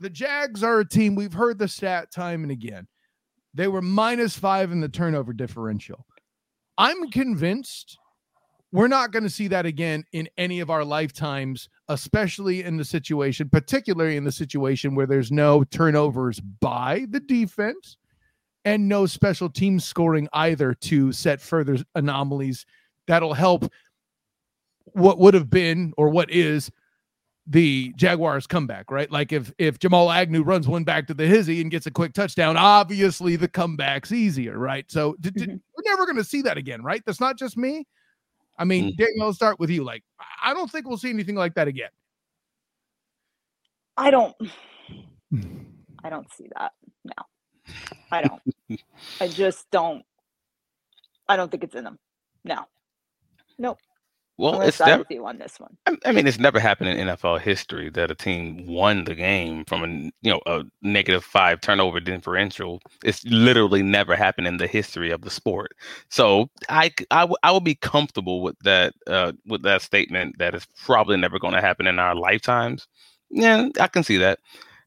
The Jags are a team we've heard the stat time and again. They were minus five in the turnover differential. I'm convinced we're not going to see that again in any of our lifetimes, especially in the situation, particularly in the situation where there's no turnovers by the defense and no special team scoring either to set further anomalies that'll help what would have been or what is the Jaguars comeback, right? Like if if Jamal Agnew runs one back to the hizzy and gets a quick touchdown, obviously the comeback's easier, right? So d- d- Mhm. we're never going to see that again, right? That's not just me. I mean, Mm. Daniel, I'll start with you. Like, I- I don't think we'll see anything like that again. I don't. I don't see that. No, I don't. *laughs* I just don't. I don't think it's in them. No. Nope. Well, it's never. you on this one. I mean, it's never happened in NFL history that a team won the game from a you know a negative five turnover differential. It's literally never happened in the history of the sport. So I I, w- I would be comfortable with that uh, with that statement that it's probably never going to happen in our lifetimes. Yeah, I can see that.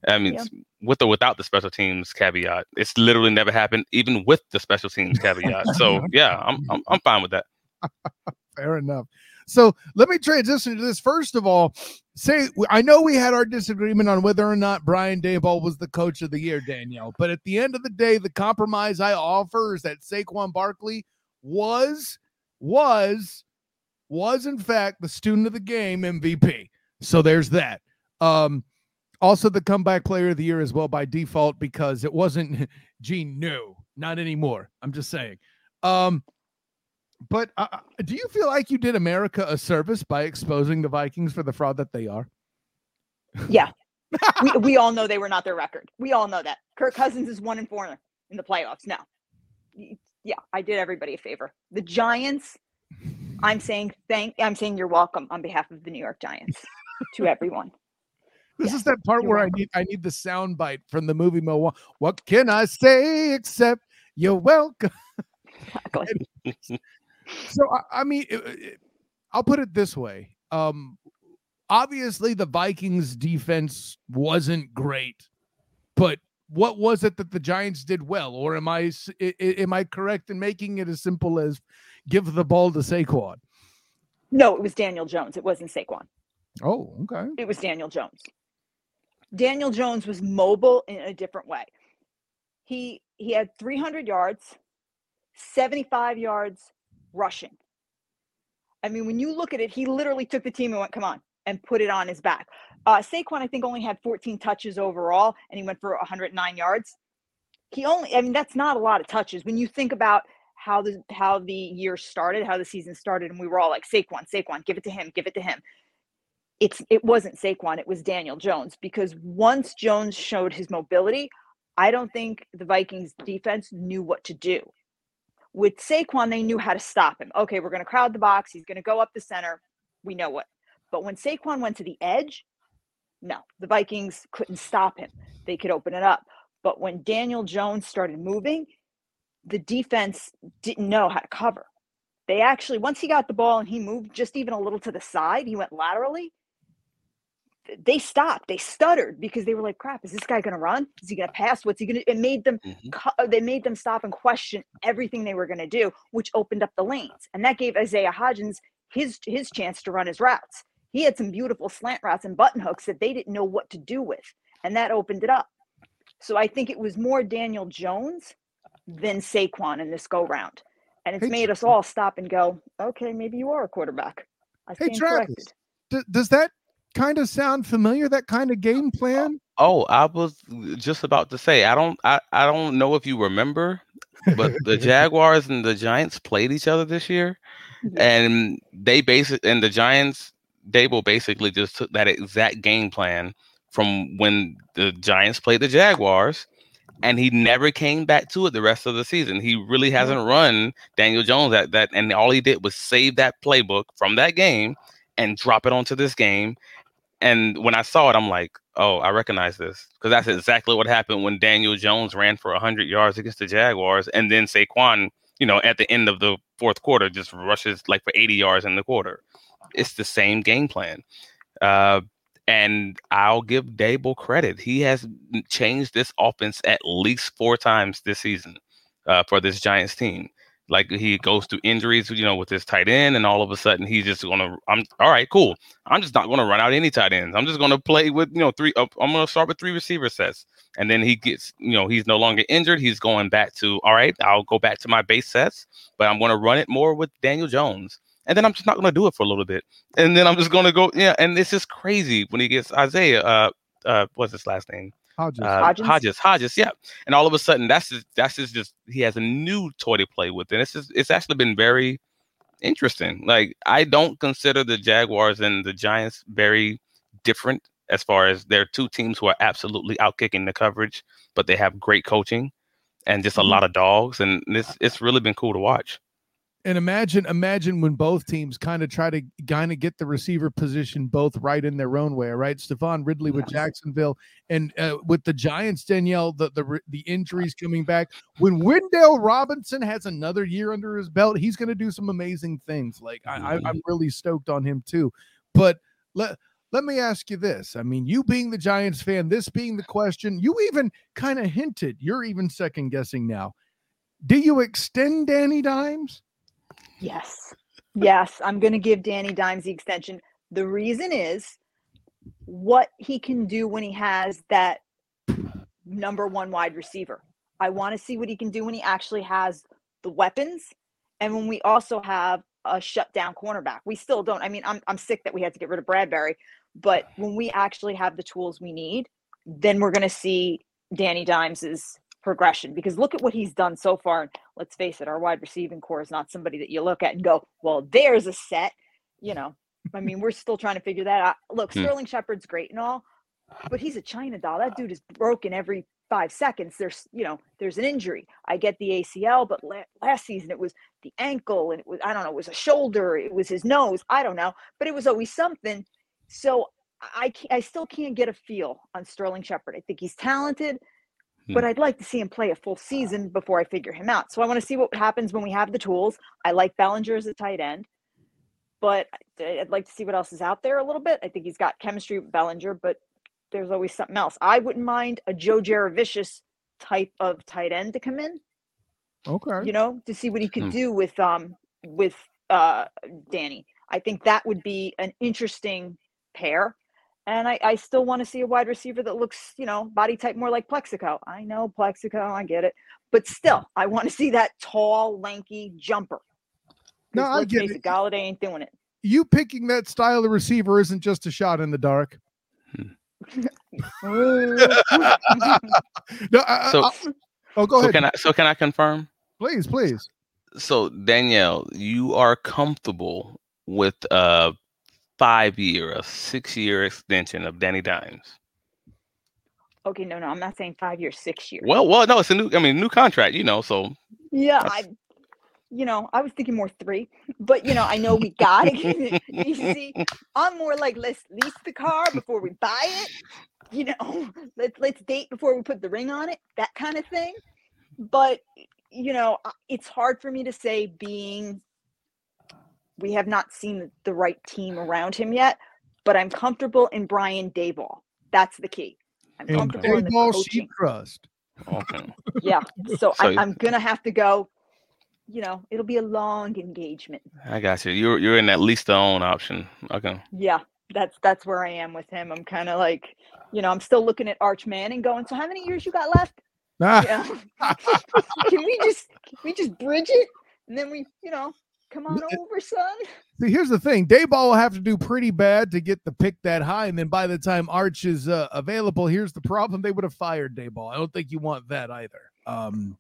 I mean, Yeah. with or without the special teams caveat, it's literally never happened, even with the special teams caveat. So *laughs* yeah, I'm I'm, I'm fine with that. *laughs* Fair enough. So let me transition to this. First of all, say I know we had our disagreement on whether or not Brian Daboll was the coach of the year, Danielle. But at the end of the day, the compromise I offer is that Saquon Barkley was was was in fact the student of the game MVP. So there's that. Um, also the comeback player of the year as well by default because it wasn't *laughs* Gene. New, not anymore. I'm just saying. Um, but uh, do you feel like you did America a service by exposing the Vikings for the fraud that they are? Yeah. we, *laughs* we all know they were not their record. We all know that. Kirk Cousins is one and four in the playoffs. No. Yeah, I did everybody a favor. The Giants, I'm saying thank I'm saying you're welcome on behalf of the New York Giants *laughs* to everyone. This Yeah, is that part where I need I need the sound bite from the movie Mo. What can I say except you're welcome? Exactly. *laughs* So I, I mean, it- it- I'll put it this way. Um, obviously, the Vikings defense wasn't great, but what was it that the Giants did well? Or am I am I correct in making it as simple as give the ball to Saquon? No, it was Daniel Jones. It wasn't Saquon. Oh, okay. It was Daniel Jones. Daniel Jones was mobile in a different way. He he had 300 yards, 75 yards rushing. I mean, when you look at it, he literally took the team and went, "Come on," and put it on his back. Uh, Saquon, I think, only had 14 touches overall, and he went for 109 yards. He only, I mean, that's not a lot of touches when you think about how the how the year started, how the season started, and we were all like, "Saquon, Saquon, give it to him, give it to him." it's it wasn't Saquon, it was Daniel Jones because once Jones showed his mobility, I don't think the Vikings defense knew what to do. With Saquon, they knew how to stop him. Okay, we're going to crowd the box. He's going to go up the center. We know what. But when Saquon went to the edge, no, the Vikings couldn't stop him. They could open it up. But when Daniel Jones started moving, the defense didn't know how to cover. They actually, once he got the ball and he moved just even a little to the side, he went laterally they stopped. They stuttered because they were like, "Crap, is this guy going to run? Is he going to pass? What's he going to?" It made them. Mhm. cu- They made them stop and question everything they were going to do, which opened up the lanes, and that gave Isaiah Hodgins his his chance to run his routes. He had some beautiful slant routes and button hooks that they didn't know what to do with, and that opened it up. So I think it was more Daniel Jones than Saquon in this go round, and it's Hey, made us all stop and go, "Okay, maybe you are a quarterback." I Hey, stand Travis. corrected. D- does that kind of sound familiar? That kind of game *laughs* oh, plan? Oh, I was just about to say I don't I, I don't know if you remember, but the *laughs* Jaguars and the Giants played each other this year, mm-hmm. and they basic and the Giants Daboll basically just took that exact game plan from when the Giants played the Jaguars, and he never came back to it the rest of the season. He really hasn't run Daniel Jones at that, and all he did was save that playbook from that game and drop it onto this game. And when I saw it, I'm like, oh, I recognize this because that's exactly what happened when Daniel Jones ran for 100 yards against the Jaguars, and then Saquon, you know, at the end of the fourth quarter, just rushes like for 80 yards in the quarter. It's the same game plan. Uh, and I'll give Daboll credit. He has changed this offense at least four times this season uh, for this Giants team. Like he goes through injuries, you know, with his tight end, and all of a sudden he's just gonna. I'm all right, cool. I'm just not gonna run out any tight ends. I'm just gonna play with, you know, three. Uh, I'm gonna start with three receiver sets, and then he gets, you know, he's no longer injured. He's going back to, all right, I'll go back to my base sets, but I'm gonna run it more with Daniel Jones, and then I'm just not gonna do it for a little bit, and then I'm just gonna go, yeah. And it's just crazy when he gets Isaiah. Uh, uh, what's his last name? Hodges. uh, Hodgins? Hodges, Hodges, yeah. And all of a sudden, that's just, that's just, just he has a new toy to play with, and it's just, it's actually been very interesting. Like I don't consider the Jaguars and the Giants very different as far as they're two teams who are absolutely outkicking the coverage, but they have great coaching and just a Mhm. lot of dogs, and this it's really been cool to watch. And imagine imagine when both teams kind of try to kind of get the receiver position both right in their own way right Stephon Ridley with Jacksonville and uh, with the Giants Danielle the, the the injuries coming back when Wan'Dale Robinson has another year under his belt he's going to do some amazing things like I, I, I'm really stoked on him too but let let me ask you this. I mean, you being the Giants fan, this being the question, you even kind of hinted, you're even second guessing now. Do you extend Danny Dimes? Yes. Yes. I'm going to give Danny Dimes the extension. The reason is what he can do when he has that number one wide receiver. I want to see what he can do when he actually has the weapons and when we also have a shutdown cornerback. We still don't. I mean, I'm, I'm sick that we had to get rid of Bradberry, but when we actually have the tools we need, then we're going to see Danny Dimes's progression because look at what he's done so far. Let's face it, our wide receiving core is not somebody that you look at and go, well, there's a set. You know, I mean, we're still trying to figure that out. Look, Hmm. Sterling Shepard's great and all, but he's a China doll. That dude is broken every five seconds. There's, you know, there's an injury. I get the ACL, but la- last season it was the ankle and it was, I don't know, it was a shoulder, it was his nose. I don't know, but it was always something. So I, I still can't get a feel on Sterling Shepard. I think he's talented, but I'd like to see him play a full season before I figure him out. So I want to see what happens when we have the tools. I like Bellinger as a tight end, but I'd like to see what else is out there a little bit. I think he's got chemistry with Bellinger, but there's always something else. I wouldn't mind a Joe Jaravicious type of tight end to come in, Okay. you know, to see what he could Hmm. do with um with uh Danny. I think that would be an interesting pair. And I, I still want to see a wide receiver that looks, you know, body type more like Plaxico. I know Plaxico, I get it. But still, I want to see that tall, lanky jumper. No, I let's get face it. Golladay ain't doing it. You picking that style of receiver isn't just a shot in the dark. Hmm. *laughs* No, I, I- So- I- oh, go so ahead. can I so can I confirm? please, please. So Danielle, you are comfortable with a five year, a six year extension of Danny Dimes. okay, no, no, I'm not saying five years, six years. Well, well, no, it's a new. I mean, new contract. You know, so Yeah, I, you know, I was thinking more three, but you know, I know we got *laughs* it. *laughs* you see, I'm more like let's lease the car before we buy it. You know, *laughs* let's let's date before we put the ring on it, that kind of thing. But you know, it's hard for me to say being. We have not seen the right team around him yet, but I'm comfortable in Brian Daboll. That's the key. I'm And comfortable in the coaching trust. okay. yeah *laughs* so, So- I, i'm gonna have to go you know it'll be a long engagement I got you. You're you're in at least the own option. Okay. yeah that's that's where i am with him i'm kind of like you know i'm still looking at arch manning going so how many years you got left Ah, yeah *laughs* can we just can we just bridge it and then we you know come on L- over son See, here's the thing. Daboll will have to do pretty bad to get the pick that high, and then by the time Arch is uh, available, here's the problem: they would have fired Daboll. I don't think you want that either. Um,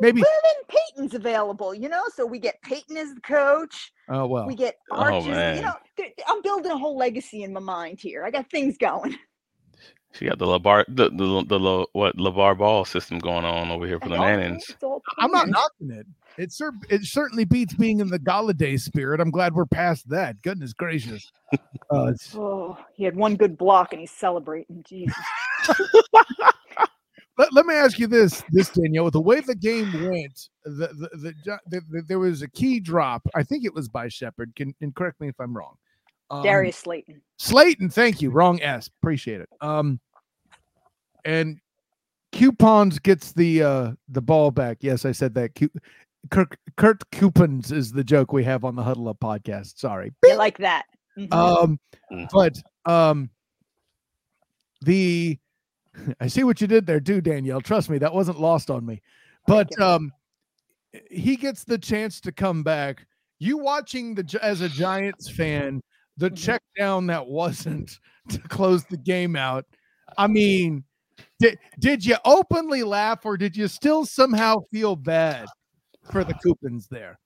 maybe. well then peyton's available you know so we get peyton as the coach Oh well. we get Oh, arch as, you know i'm building a whole legacy in my mind here i got things going She got the LaVar the the, the, the what LaVar Ball system going on over here for I the know, Mannings. I'm not knocking it. It cer- it certainly beats being in the Golladay spirit. I'm glad we're past that. Goodness gracious. *laughs* Uh, Oh, he had one good block and he's celebrating. Jesus. *laughs* let, let me ask you this, this Danielle. With the way the game went, the, the, the, the, the there was a key drop. I think it was by Shepard. Can and correct me if I'm wrong. Um, Darius Slayton. Slayton, thank you. Wrong S. Appreciate it. Um, and coupons gets the uh the ball back. Yes, I said that. Cu- Kirk Kurt coupons is the joke we have on the Huddle Up podcast. Sorry. You like that. Mhm. Um, Mm. but um, the *laughs* I see what you did there too, Danielle. Trust me, that wasn't lost on me. But um, he gets the chance to come back. You watching the as a Giants fan, the Mhm. check down that wasn't *laughs* to close the game out. I mean, did did you openly laugh or did you still somehow feel bad for the coupons there?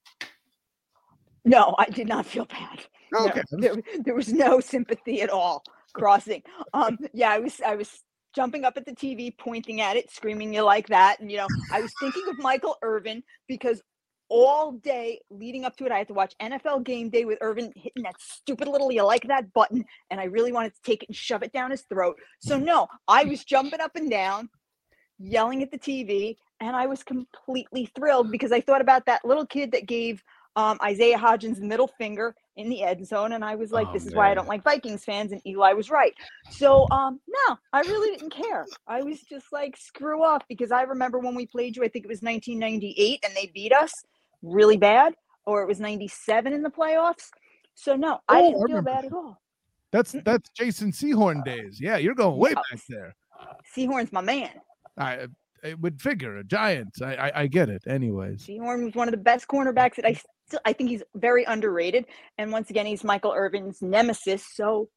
no, I did not feel bad. No, Okay. there, there was no sympathy at all crossing. Um, yeah, I was I was jumping up at the TV, pointing at it, screaming you like that. And you know, I was thinking of Michael Irvin because all day leading up to it, I had to watch NFL game day with Irvin hitting that stupid little you like that button, and I really wanted to take it and shove it down his throat. So no, I was jumping up and down, yelling at the TV, and I was completely thrilled because I thought about that little kid that gave um, Isaiah Hodgins' the middle finger in the end zone, and I was like, Oh, "This is why I don't like Vikings fans." And Eli was right. So, um, no, I really didn't care. I was just like, "Screw off," because I remember when we played you. I think it was 1998, and they beat us really bad, or it was 97 in the playoffs. So no, I Oh, didn't I feel bad at all. That's that's Jason Sehorn days. Yeah, you're going way Yeah. back there. Sehorn's my man. I it would figure a giant. I, I I get it. Anyways, Sehorn was one of the best cornerbacks that I still I think he's very underrated. And once again, he's Michael Irvin's nemesis, so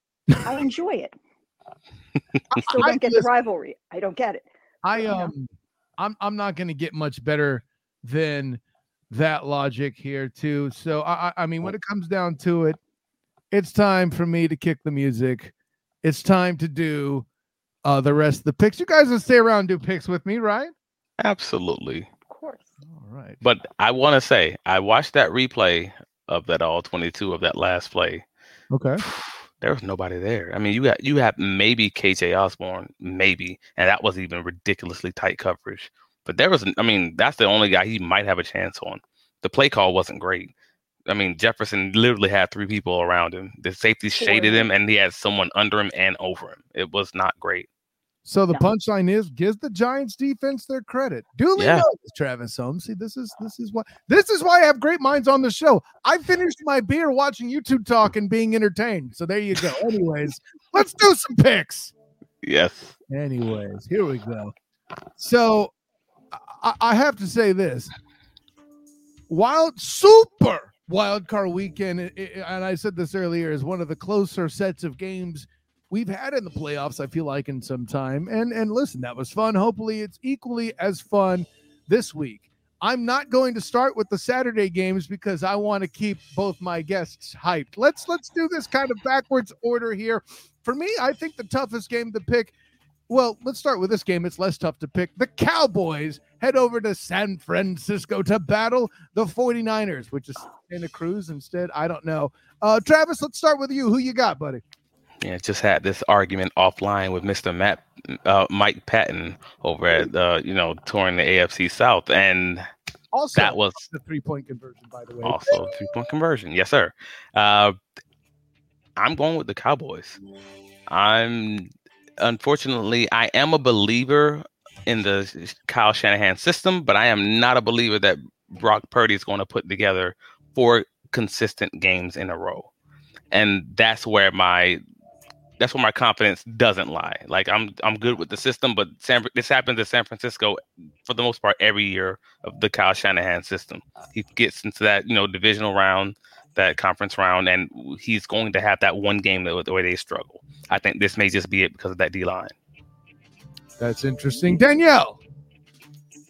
I *laughs* enjoy it. *laughs* I still don't get the rivalry. I don't get it. I you know. um I'm I'm not gonna get much better than that logic here too. So I I I mean when it comes down to it, it's time for me to kick the music. It's time to do uh the rest of the picks. You guys will stay around and do picks with me, right? Absolutely. Of course. All right. But I want to say, I watched that replay of that all 22 of that last play. Okay. There was nobody there. I mean, you got you have maybe KJ Osborne, maybe, and that was even ridiculously tight coverage. But there was, I mean, that's the only guy he might have a chance on. The play call wasn't great. I mean, Jefferson literally had three people around him. The safety shaded him, and he had someone under him and over him. It was not great. So the No. punchline is gives the Giants defense their credit. Duly Yeah. noted, Travis Holmes. See, this is this is why this is why I have great minds on the show. I finished my beer watching YouTube talk and being entertained. So there you go. Anyways, *laughs* let's do some picks. Yes. Anyways, here we go. So I, I have to say this. Wild super wild card weekend, i- i- and I said this earlier, is one of the closer sets of games we've had in the playoffs. I feel like in some time, and and listen, that was fun. Hopefully, it's equally as fun this week. I'm not going to start with the Saturday games because I want to keep both my guests hyped. Let's let's do this kind of backwards order here. For me, I think the toughest game to pick well, let's start with this game. It's less tough to pick. The Cowboys head over to San Francisco to battle the 49ers, which is Santa Cruz instead. I don't know. Uh, Travis, let's start with you. Who you got, buddy? Yeah, just had this argument offline with Mr. Matt, uh, Mike Patton over at, uh, you know, touring the AFC South, and Also, that was the three point conversion, by the way. also three point conversion. Yes, sir. Uh, I'm going with the Cowboys. I'm unfortunately I am a believer in the Kyle Shanahan system, but I am not a believer that Brock Purdy is going to put together four consistent games in a row, and that's where my that's where my confidence doesn't lie. Like I'm I'm good with the system, but San, this happens in San Francisco for the most part every year of the Kyle Shanahan system. He gets into that you know divisional round, that conference round, and he's going to have that one game that the way they struggle. I think this may just be it because of that D line. That's interesting. Danielle.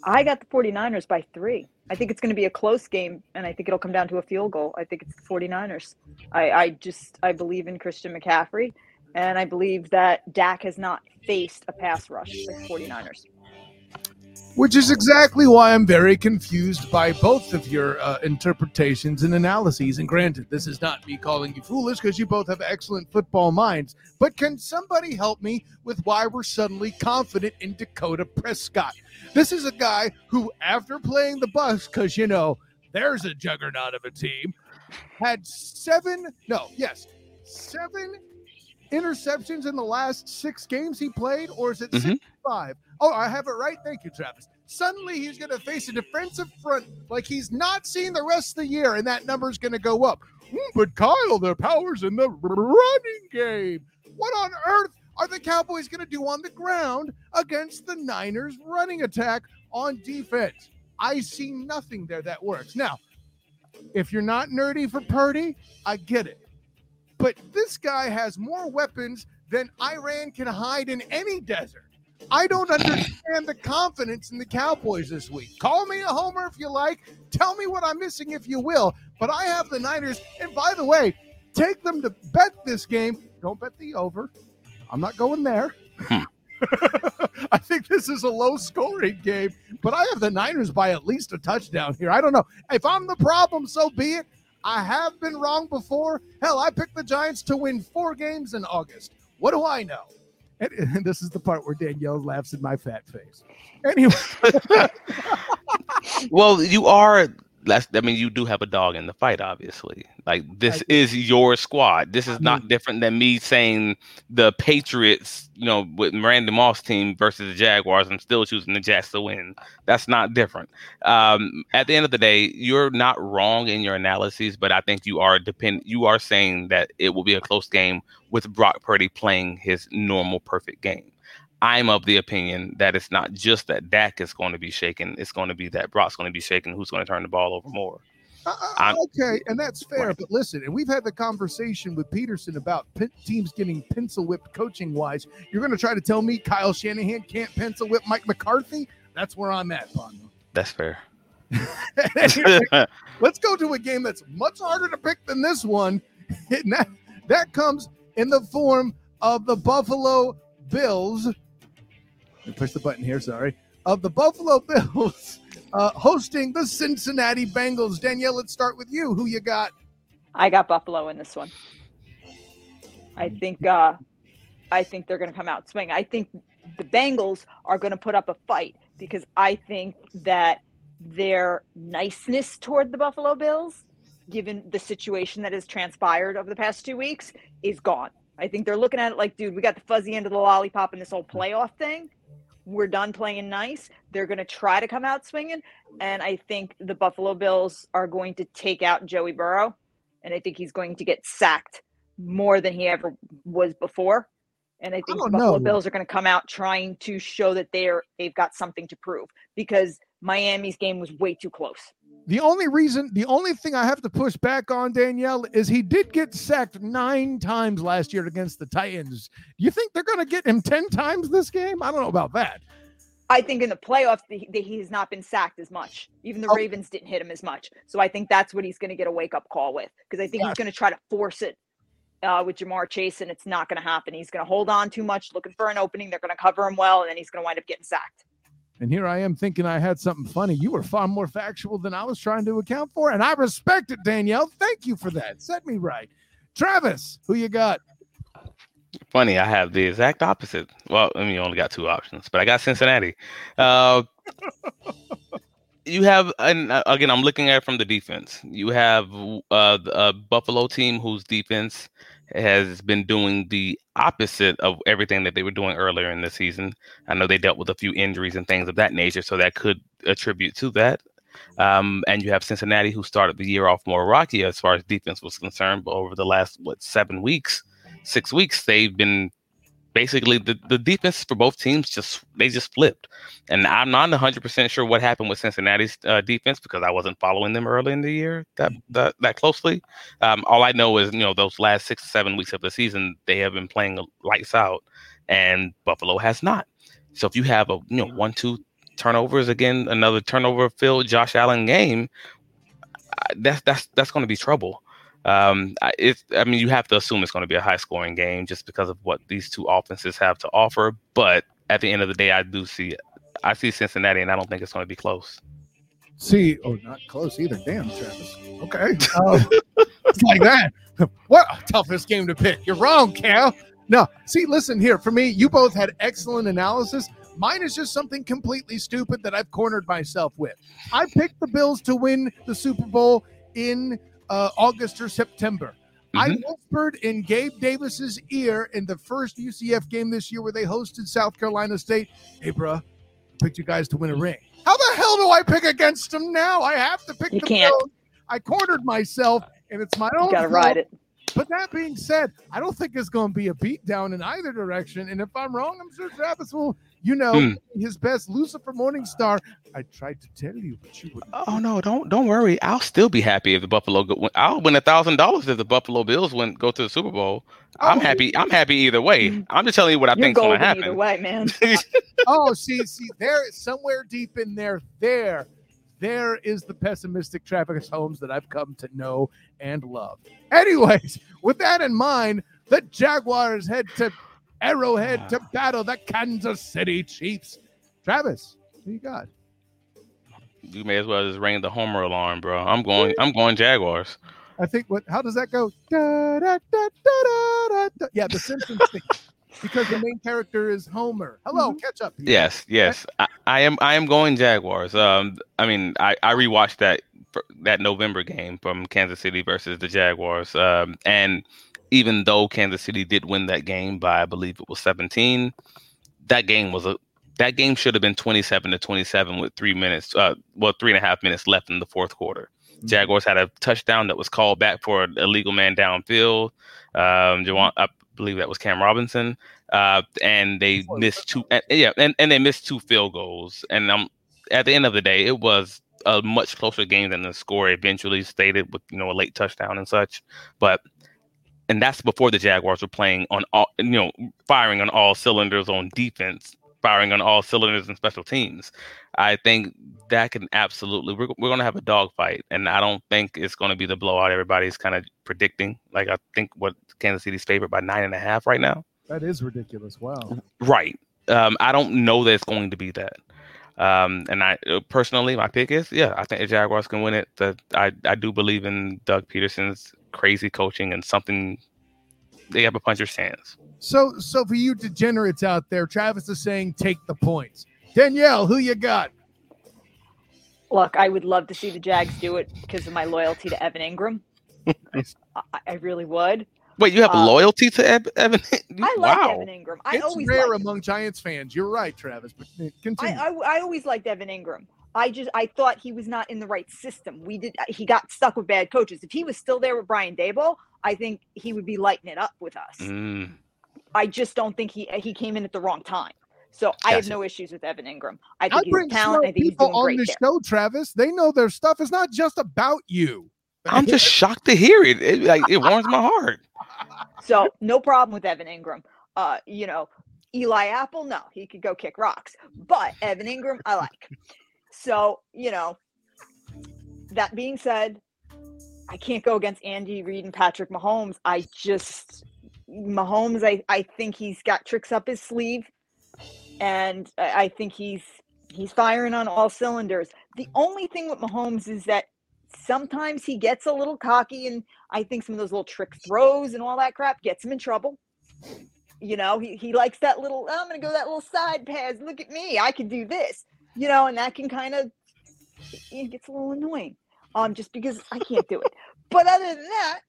I got the 49ers by three. I think it's going to be a close game, and I think it'll come down to a field goal. I think it's the 49ers. I, I just I believe in Christian McCaffrey, and I believe that Dak has not faced a pass rush like 49ers. Which is exactly why I'm very confused by both of your uh, interpretations and analyses. And granted, this is not me calling you foolish because you both have excellent football minds. But can somebody help me with why we're suddenly confident in Dakota Prescott? This is a guy who, after playing the bus, because you know there's a juggernaut of a team, had seven, no, yes, seven interceptions in the last six games he played, or is it Mhm. six five? Oh, I have it right. Thank you, Travis. Suddenly he's going to face a defensive front like he's not seen the rest of the year, and that number's going to go up. Hmm, But Kyle, their powers in the running game. What on earth are the Cowboys going to do on the ground against the Niners' running attack on defense? I see nothing there that works. Now, if you're not nerdy for Purdy, I get it. But this guy has more weapons than Iran can hide in any desert. I don't understand the confidence in the Cowboys this week. Call me a homer if you like. Tell me what I'm missing if you will. But I have the Niners. And by the way, take them to bet this game. Don't bet the over. I'm not going there. Hmm. *laughs* I think this is a low scoring game, but I have the Niners by at least a touchdown here. I don't know. If I'm the problem, so be it. I have been wrong before. Hell, I picked the Giants to win four games in August. What do I know? And, and this is the part where Danielle laughs in my fat face. Anyway, *laughs* *laughs* Well, you are that's I mean you do have a dog in the fight, obviously. Like this is your squad. This is not different than me saying the Patriots, you know, with Randy Moss team versus the Jaguars. I'm still choosing the Jets to win. That's not different. Um, at the end of the day, you're not wrong in your analyses, but I think you are depend. You are saying that it will be a close game with Brock Purdy playing his normal perfect game. I'm of the opinion that it's not just that Dak is going to be shaken; it's going to be that Brock's going to be shaken. Who's going to turn the ball over more? Uh, okay, and that's fair. Right. But listen, and we've had the conversation with Peterson about teams getting pencil whipped coaching wise. You're going to try to tell me Kyle Shanahan can't pencil whip Mike McCarthy? That's where I'm at, Pondo. That's fair. *laughs* Let's go to a game that's much harder to pick than this one. *laughs* And that, that comes in the form of the Buffalo Bills push the button here, sorry, of the Buffalo *laughs* Bills uh, hosting the Cincinnati Bengals. Danielle, let's start with you. Who you got? I got Buffalo in this one. I think uh, I think they're going to come out swing. I think the Bengals are going to put up a fight because I think that their niceness toward the Buffalo Bills, given the situation that has transpired over the past two weeks, is gone. I think they're looking at it like, dude, we got the fuzzy end of the lollipop in this whole playoff thing we're done playing nice. They're going to try to come out swinging. And I think the Buffalo Bills are going to take out Joey Burrow. And I think he's going to get sacked more than he ever was before. And I think I the Buffalo know. Bills are going to come out trying to show that they're they've got something to prove because Miami's game was way too close. The only reason, the only thing I have to push back on Danielle is he did get sacked nine times last year against the Titans. You think they're going to get him 10 times this game? I don't know about that. I think in the playoffs, the, the, he's not been sacked as much. Even the oh. Ravens didn't hit him as much. So I think that's what he's going to get a wake up call with because I think he's going to try to force it uh, with Ja'Marr Chase, and it's not going to happen. He's going to hold on too much, looking for an opening. They're going to cover him well, and then he's going to wind up getting sacked. And here I am thinking I had something funny. You were far more factual than I was trying to account for. And I respect it, Danielle. Thank you for that. Set me right. Travis, who you got? Funny, I have the exact opposite. Well, I mean, you only got two options, but I got Cincinnati. Uh, *laughs* you have, and uh, again, I'm looking at it from the defense. You have uh, a Buffalo team whose defense has been doing the opposite of everything that they were doing earlier in the season. I know they dealt with a few injuries and things of that nature, so that could attribute to that. Um, and you have Cincinnati, who started the year off more rocky as far as defense was concerned, but over the last what seven weeks, six weeks, they've been basically the, the defense for both teams just they just flipped. And i'm not 100% sure what happened with cincinnati's uh, defense because i wasn't following them early in the year that mm-hmm. that, that closely. Um, all i know is you know those last six to seven weeks of the season they have been playing lights out and buffalo has not. So if you have a you know one two turnovers again another turnover filled josh allen game that's that's that's going to be trouble um, it, I mean, you have to assume it's going to be a high scoring game just because of what these two offenses have to offer. But at the end of the day, I do see I see Cincinnati, and I don't think it's going to be close. See, oh, not close either. Damn, Travis. Okay, um, it's like that. *laughs* What toughest game to pick? You're wrong, Cal. No, see, listen here. For me, you both had excellent analysis. Mine is just something completely stupid that I've cornered myself with. I picked the Bills to win the Super Bowl in uh, August or September. Mm-hmm. I whispered in Gabe Davis's ear in the first UCF game this year where they hosted South Carolina State. Hey, bro, I picked you guys to win a ring. How the hell do I pick against them now? I have to pick. You can't. Bills. I cornered myself, and it's my own. You gotta ride it. But that being said, I don't think it's going to be a beatdown in either direction. And if I'm wrong, I'm sure Travis will you know, mm. his best Lucifer Morningstar. I tried to tell you, but you wouldn't. Oh no, don't don't worry. I'll still be happy if the Buffalo go. Win. I'll win a thousand dollars if the Buffalo Bills win go to the Super Bowl. Oh, I'm happy. I'm happy either way. Mm. I'm just telling you what I think is going to happen. Either way, man. *laughs* *laughs* oh, see, see, there, somewhere deep in there, there, there is the pessimistic Travis Holmes that I've come to know and love. Anyways, with that in mind, the Jaguars head to Arrowhead to battle the Kansas City Chiefs. Travis, who you got? You may as well just ring the homer alarm, bro. I'm going. I'm going Jaguars. I think. What? How does that go? Da, da, da, yeah, the Simpsons thing. *laughs* Because the main character is Homer. Hello, mm-hmm. catch up. Yes, yes. I, I, am. I am going Jaguars. Um, I mean, I I rewatched that that November game from Kansas City versus the Jaguars. Um, and even though Kansas City did win that game by I believe it was 17, that game was a that game should have been 27 to 27 with three minutes, uh, well, three and a half minutes left in the fourth quarter. Mm-hmm. Jaguars had a touchdown that was called back for an illegal man downfield. Um, Jawaan, I believe that was Cam Robinson, uh, and they missed two. And, yeah, and, and they missed two field goals. And um, at the end of the day, it was a much closer game than the score eventually stated with you know a late touchdown and such. But and that's before the Jaguars were playing on all you know firing on all cylinders on defense firing on all cylinders and special teams. I think that can absolutely we're, we're going to have a dogfight, and I don't think it's going to be the blowout everybody's kind of predicting. Like I think what Kansas City's favorite by nine and a half right now. That is ridiculous. Wow. Right. Um, I don't know that it's going to be that. Um, and I uh, personally, my pick is yeah, I think the Jaguars can win it. The, I I do believe in Doug Pederson's crazy coaching and something they have a puncher's hands. So, so for you degenerates out there, Travis is saying take the points. Danielle, who you got? Look, I would love to see the Jags do it because of my loyalty to Evan Engram. I, I, really would. Wait, you have uh, loyalty to Evan? Evan? I like wow. Evan Engram. I it's always rare liked among Giants fans. You're right, Travis. But continue. I, I, I always liked Evan Engram. I just I thought he was not in the right system. We did he got stuck with bad coaches. If he was still there with Brian Daboll, I think he would be lighting it up with us. Mm. I just don't think he he came in at the wrong time. So gotcha. I have no issues with Evan Engram. I think I he's talent. I think he's doing on the show, Travis. They know their stuff It's not just about you. *laughs* I'm just shocked to hear it. It, like, it warms my heart. So no problem with Evan Engram. Uh, you know, Eli Apple, no, he could go kick rocks. But Evan Engram, I like. So, you know, that being said, I can't go against Andy Reid and Patrick Mahomes. I just Mahomes, I, I think he's got tricks up his sleeve. And I think he's he's firing on all cylinders. The only thing with Mahomes is that sometimes he gets a little cocky and I think some of those little trick throws and all that crap gets him in trouble. You know, he, he likes that little, oh, I'm going to go that little side pass. Look at me. I can do this you know, and that can kind of it gets a little annoying. Um, just because I can't do it. But other than that,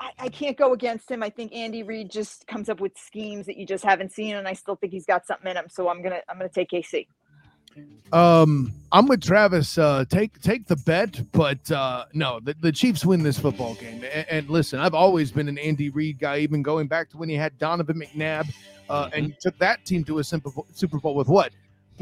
I, I can't go against him. I think Andy Reid just comes up with schemes that you just haven't seen, and I still think he's got something in him. So I'm gonna I'm gonna take KC. Um, I'm with Travis. Uh, take take the bet, but uh, no, the, the Chiefs win this football game. And, and, listen, I've always been an Andy Reid guy, even going back to when he had Donovan McNabb, uh, and he took that team to a Super Bowl with what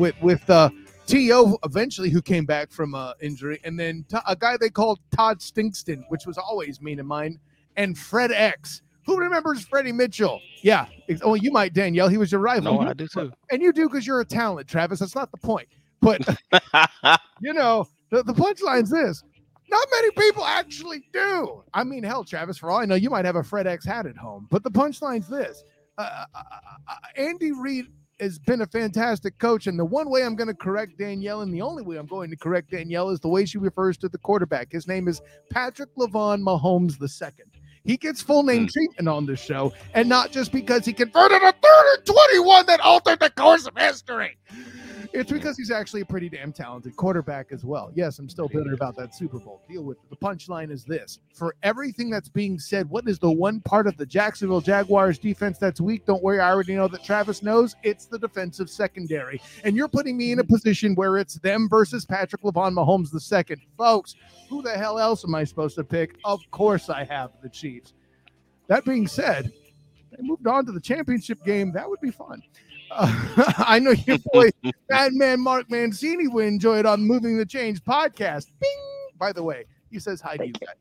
with with uh, To eventually who came back from uh, injury, and then t- a guy they called Todd Stinkston, which was always mean in mine, and FredEx. Who remembers Freddie Mitchell? Yeah. Oh, you might, Danielle. He was your rival. No, I do too. And you do because you're a talent, Travis. That's not the point. But *laughs* you know, the, the punchline's this. Not many people actually do. I mean, hell, Travis, for all I know, you might have a FredEx hat at home. But the punchline's this. Uh, uh, uh, uh Andy Reid has been a fantastic coach. And the one way I'm going to correct Danielle, and the only way I'm going to correct Danielle, is the way she refers to the quarterback. His name is Patrick Lavon Mahomes II. He gets full name mm. treatment on this show, and not just because he converted a third and 21 that altered the course of history. It's because he's actually a pretty damn talented quarterback as well. Yes, I'm still bitter about that Super Bowl. Deal with it. The punchline is this for everything that's being said, what is the one part of the Jacksonville Jaguars defense that's weak? Don't worry, I already know that Travis knows it's the defensive secondary. And you're putting me in a position where it's them versus Patrick Lavon Mahomes the second. Folks, who the hell else am I supposed to pick? Of course I have the Chiefs. That being said, they moved on to the championship game. That would be fun. Uh, *laughs* I know your boy, Madman Mark Mancini, would enjoy it on Moving the Chains podcast. Bing! By the way, he says hi to you guys.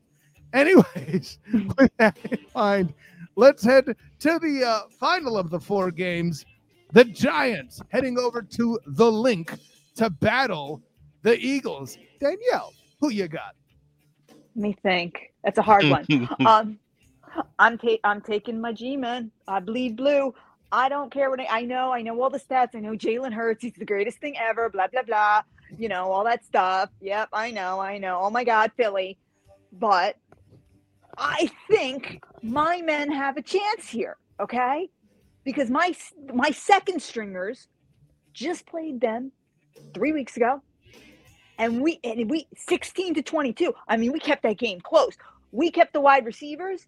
Anyways, *laughs* with that in mind, let's head to the uh, final of the four games. The Giants heading over to the Linc to battle the Eagles. Danielle, who you got? Let me think. That's a hard one. *laughs* um, I'm ta- I'm taking my G man. I bleed blue. I don't care what I, I know. I know all the stats. I know Jalen Hurts. He's the greatest thing ever. Blah blah blah. You know all that stuff. Yep, I know. I know. Oh my God, Philly. But I think my men have a chance here. Okay, because my my second stringers just played them three weeks ago, and we and we 16 to 22. I mean, we kept that game close. We kept the wide receivers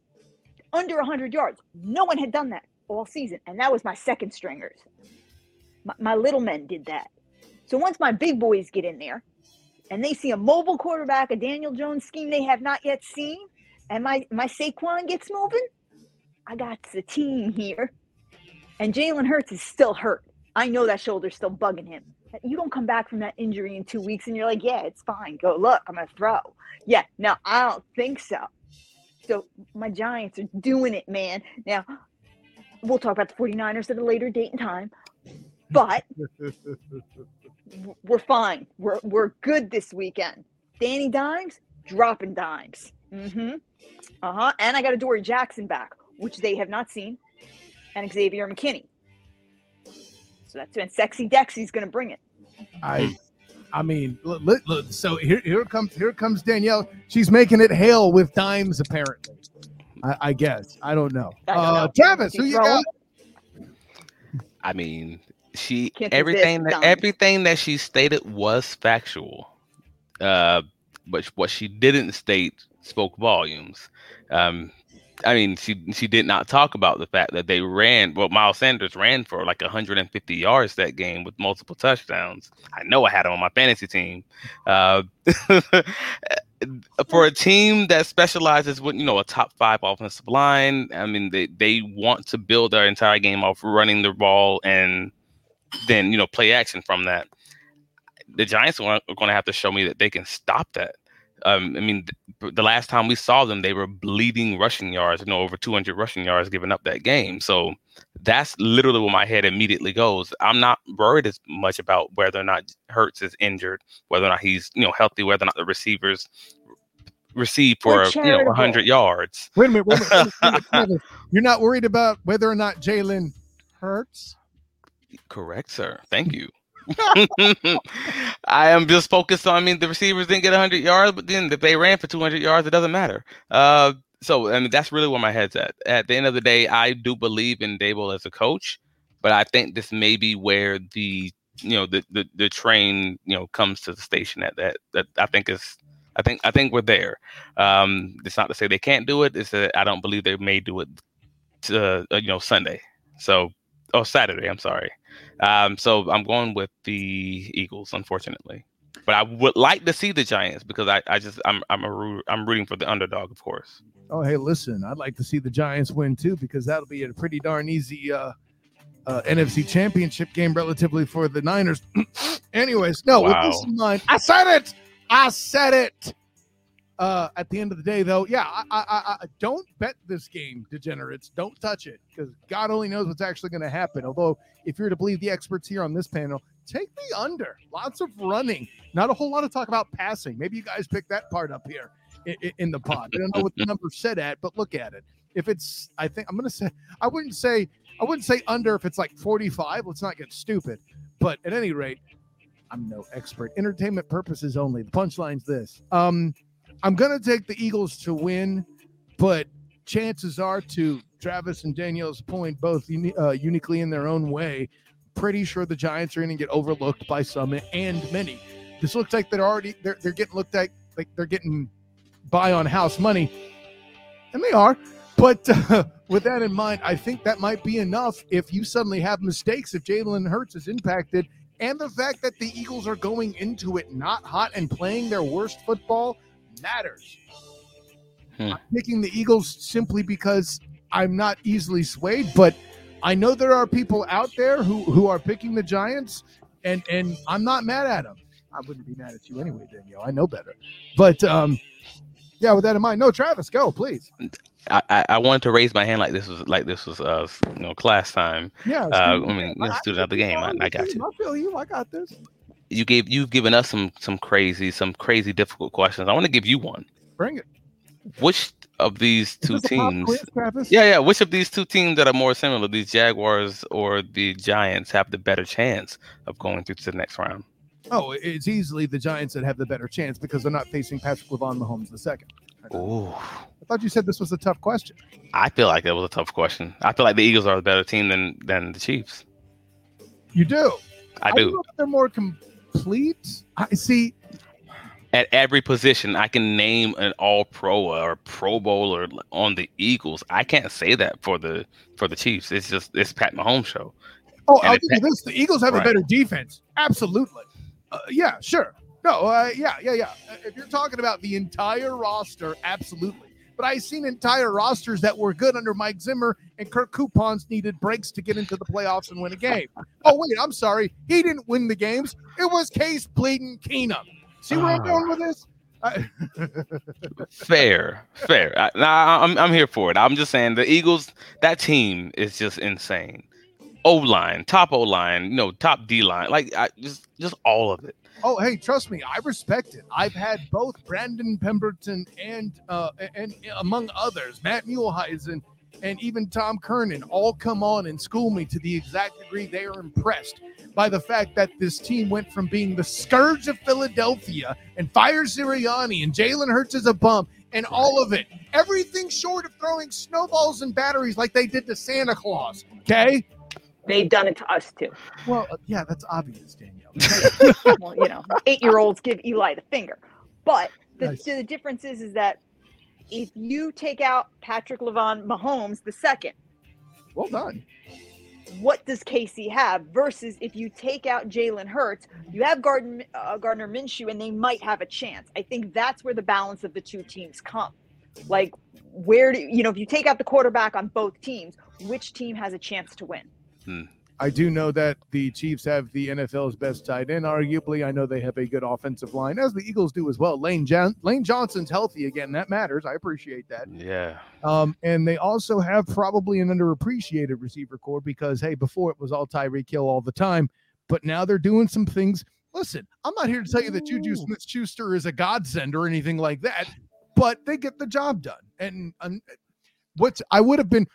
under 100 yards. No one had done that all season, and that was my second stringers. My, my little men did that. So once my big boys get in there, and they see a mobile quarterback, a Daniel Jones scheme they have not yet seen, and my my Saquon gets moving, I got the team here. And Jalen Hurts is still hurt. I know that shoulder's still bugging him. You don't come back from that injury in two weeks and you're like, yeah, it's fine. Go look, I'm gonna throw. Yeah, no, I don't think so. So my Giants are doing it, man. Now we'll talk about the 49ers at a later date and time, but *laughs* we're fine. We're we're good this weekend. Danny Dimes dropping dimes. Mm-hmm. Uh-huh. And I got Adoree Jackson back, which they have not seen, and Xavier McKinney. So that's when Sexy Dexy's going to bring it. I, I mean, look, look, look, so here, here comes, here comes Danielle. She's making it hail with dimes, apparently. I, I guess. I don't know. I don't uh, know. Travis, She's who you got? I mean, she Can't everything that everything that she stated was factual. Uh, but what she didn't state spoke volumes. Um, I mean, she she did not talk about the fact that they ran. Well, Miles Sanders ran for like 150 yards that game with multiple touchdowns. I know I had him on my fantasy team. Uh, *laughs* *laughs* for a team that specializes with you know a top five offensive line, I mean they they want to build their entire game off running the ball and then you know play action from that. The Giants are going to have to show me that they can stop that. Um, I mean, th- the last time we saw them, they were bleeding rushing yards, you know, over 200 rushing yards giving up that game. So that's literally where my head immediately goes. I'm not worried as much about whether or not Hurts is injured, whether or not he's you know healthy, whether or not the receivers receive for you know 100 yards. Wait a minute. Wait a minute, wait a minute, wait a minute, Travis. You're not worried about whether or not Jalen hurts? Correct, sir. Thank you. *laughs* I am just focused on. I mean, the receivers didn't get 100 yards, but then if they ran for 200 yards, it doesn't matter. Uh, so I mean, that's really where my head's at. At the end of the day, I do believe in Daboll as a coach, but I think this may be where the you know the the, the train you know comes to the station at that that I think is. I think I think we're there. Um, it's not to say they can't do it. It's that I don't believe they may do it. To, uh, you know, Sunday. So, oh, Saturday. I'm sorry. Um, so I'm going with the Eagles, unfortunately. But I would like to see the Giants because I, I just I'm I'm a I'm rooting for the underdog, of course. Oh, hey, listen, I'd like to see the Giants win too because that'll be a pretty darn easy uh, uh, NFC Championship game, relatively for the Niners. *clears throat* Anyways, no, with this in mind, I said it. I said it. Uh, at the end of the day, though, yeah, I, I, I, don't bet this game, degenerates. Don't touch it because God only knows what's actually going to happen. Although, if you're to believe the experts here on this panel, take the under. Lots of running, not a whole lot of talk about passing. Maybe you guys pick that part up here in, in the pod. I don't know what the number's set at, but look at it. If it's, I think I'm going to say, I wouldn't say, I wouldn't say under if it's like 45. Let's not get stupid. But at any rate, I'm no expert. Entertainment purposes only. The punchline's this. Um, I'm gonna take the Eagles to win, but chances are, to Travis and Danielle's point, both uni- uh, uniquely in their own way, pretty sure the Giants are going to get overlooked by some and many. This looks like they're already they're, they're getting looked at like they're getting buy on house money, and they are. But uh, *laughs* with that in mind, I think that might be enough if you suddenly have mistakes if Jalen Hurts is impacted, and the fact that the Eagles are going into it not hot and playing their worst football matters. Hmm. I'm picking the Eagles simply because I'm not easily swayed, but I know there are people out there who who are picking the Giants, and and I'm not mad at them. I wouldn't be mad at you anyway, Danielle. I know better. But um, yeah, with that in mind, no, Travis, go please. I, I, I wanted to raise my hand like this was like this was uh you know class time. Yeah, Uh, I mean, let's do another game. I, I got you. I feel you. I got this. You gave you've given us some some crazy some crazy difficult questions. I want to give you one. Bring it. Which of these two this a pop teams? quiz, Yeah, yeah. Which of these two teams that are more similar, these Jaguars or the Giants, have the better chance of going through to the next round? Oh, it's easily the Giants that have the better chance because they're not facing Patrick Lavon Mahomes the second. Ooh, I thought you said this was a tough question. I feel like that was a tough question. I feel like the Eagles are a better team than than the Chiefs. You do. I do. if they're more complete. I see. at every position. I can name an All Pro or Pro Bowler on the Eagles. I can't say that for the for the Chiefs. It's just it's Pat Mahomes show. Oh, And I'll give you this: the Eagles have Right. a better defense. Absolutely. Uh, yeah, sure. No, uh, yeah, yeah, yeah. Uh, If you're talking about the entire roster, absolutely. But I've seen entire rosters that were good under Mike Zimmer, and Kirk Cousins needed breaks to get into the playoffs and win a game. *laughs* Oh wait, I'm sorry, he didn't win the games. It was Case Bleeding Keenum. See where I'm Ah. going with this? *laughs* Fair, fair. I, nah, I'm I'm here for it. I'm just saying the Eagles. That team is just insane. O line, top O line, you know, top D line, like I, just just all of it. Oh, hey, trust me, I respect it. I've had both Brandon Pemberton and uh and, and among others, Matt Muleheisen and even Tom Kernan all come on and school me to the exact degree they are impressed by the fact that this team went from being the scourge of Philadelphia and fire Sirianni and Jalen Hurts is a bum and all of it. Everything short of throwing snowballs and batteries like they did to Santa Claus. Okay. They've done it to us too. Well, yeah, that's obvious, Danielle. *laughs* well, you know, eight year olds give Eli the finger. But the, Nice. the difference is, is that if you take out Patrick Lavon Mahomes the second, well done. what does KC have? Versus if you take out Jalen Hurts, you have Gardner, uh, Gardner Minshew, and they might have a chance. I think that's where the balance of the two teams come. Like, where do you know if you take out the quarterback on both teams, which team has a chance to win? I do know that the Chiefs have the NFL's best tight end. Arguably, I know they have a good offensive line, as the Eagles do as well. Lane Lane Johnson's healthy again. That matters. I appreciate that. Yeah, Um, and they also have probably an underappreciated receiver corps because hey, before it was all Tyreek Hill all the time, but now they're doing some things. Listen, I'm not here to tell you that Juju. Smith Schuster is a godsend or anything like that, but they get the job done. And, and what's I would have been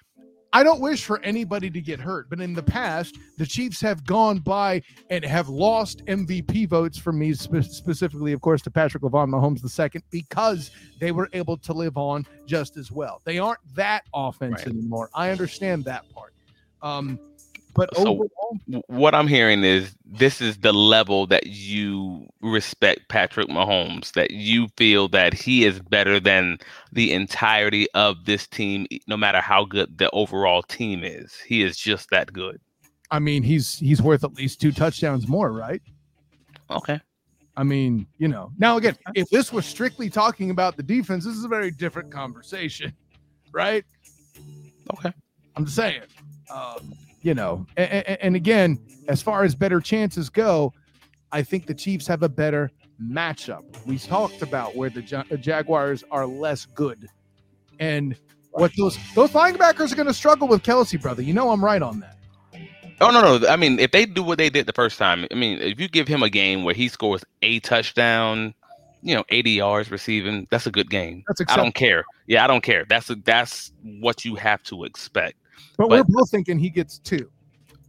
I don't wish for anybody to get hurt, but in the past, the Chiefs have gone by and have lost MVP votes from me, spe- specifically, of course, to Patrick Lavon Mahomes II, because they were able to live on just as well. They aren't that offense Right. anymore. I understand that part. Um, but So- overall, what I'm hearing is this is the level that you respect Patrick Mahomes, that you feel that he is better than the entirety of this team, no matter how good the overall team is. He is just that good. I mean, he's he's worth at least two touchdowns more, right? Okay. I mean, you know. Now again, if this was strictly talking about the defense, this is a very different conversation, *laughs* right? Okay. I'm just saying, um, you know, and, and again, as far as better chances go, I think the Chiefs have a better matchup. We talked about where the Jaguars are less good, and what those those linebackers are going to struggle with Kelce, brother. You know, I'm right on that. Oh no, no. I mean, if they do what they did the first time, I mean, if you give him a game where he scores a touchdown, you know, 80 yards receiving, that's a good game. That's I don't care. Yeah, I don't care. That's a, that's what you have to expect. But, but- we're both thinking he gets two.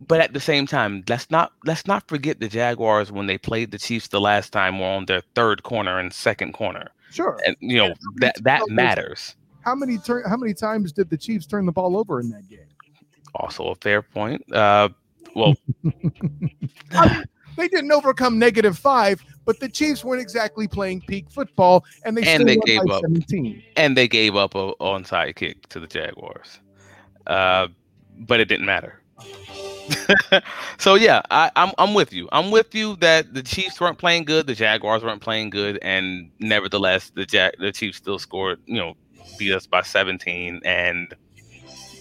But at the same time, let's not let's not forget the Jaguars when they played the Chiefs the last time were on their third corner and second corner, Sure. and you know that that matters. How many turn? How many times did the Chiefs turn the ball over in that game? Also a fair point. Uh, well, *laughs* *laughs* They didn't overcome negative five, but the Chiefs weren't exactly playing peak football, and they And still they gave up. 17. and they gave up a onside kick to the Jaguars, uh, but it didn't matter. *laughs* so yeah, I, I'm I'm with you. I'm with you that the Chiefs weren't playing good, the Jaguars weren't playing good, and nevertheless, the Jag the Chiefs still scored. You know, beat us by 17, and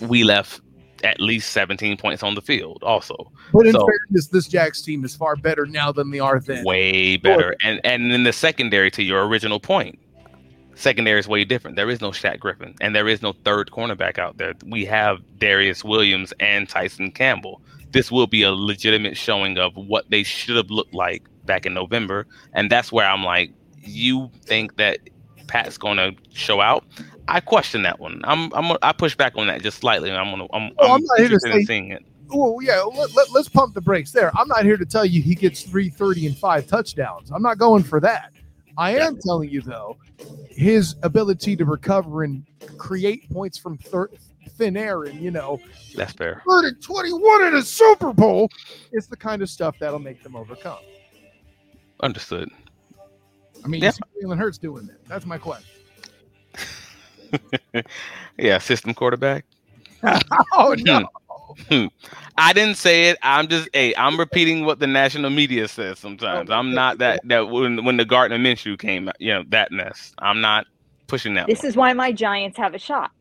we left at least 17 points on the field. Also, But in So- fairness, this Jags team is far better now than they are then. way better. And and in the secondary, to your original point, secondary is way different. There is no Shaq Griffin, and there is no third cornerback out there. We have Darious Williams and Tyson Campbell. This will be a legitimate showing of what they should have looked like back in November, and that's where I'm like, you think that Pat's going to show out? I question that one. I'm I'm I push back on that just slightly. I'm gonna I'm, Oh, I'm, I'm not here to interested in seeing it. Oh yeah, let, let, us pump the brakes there. I'm not here to tell you he gets 330 and five touchdowns. I'm not going for that. I Yeah. am telling you though, his ability to recover and create points from thir- thin air and you know That's fair. third and 21 in a Super Bowl is the kind of stuff that'll make them overcome. Understood. I mean, Yeah. you see Jalen Hurts doing that. That's my question. *laughs* Yeah, system quarterback. *laughs* Oh hmm. no. *laughs* I didn't say it. I'm just hey, I'm repeating what the national media says sometimes. I'm not that that when when the Gardner Minshew came, you know, that mess. I'm not pushing that. This one. is why my Giants have a shot.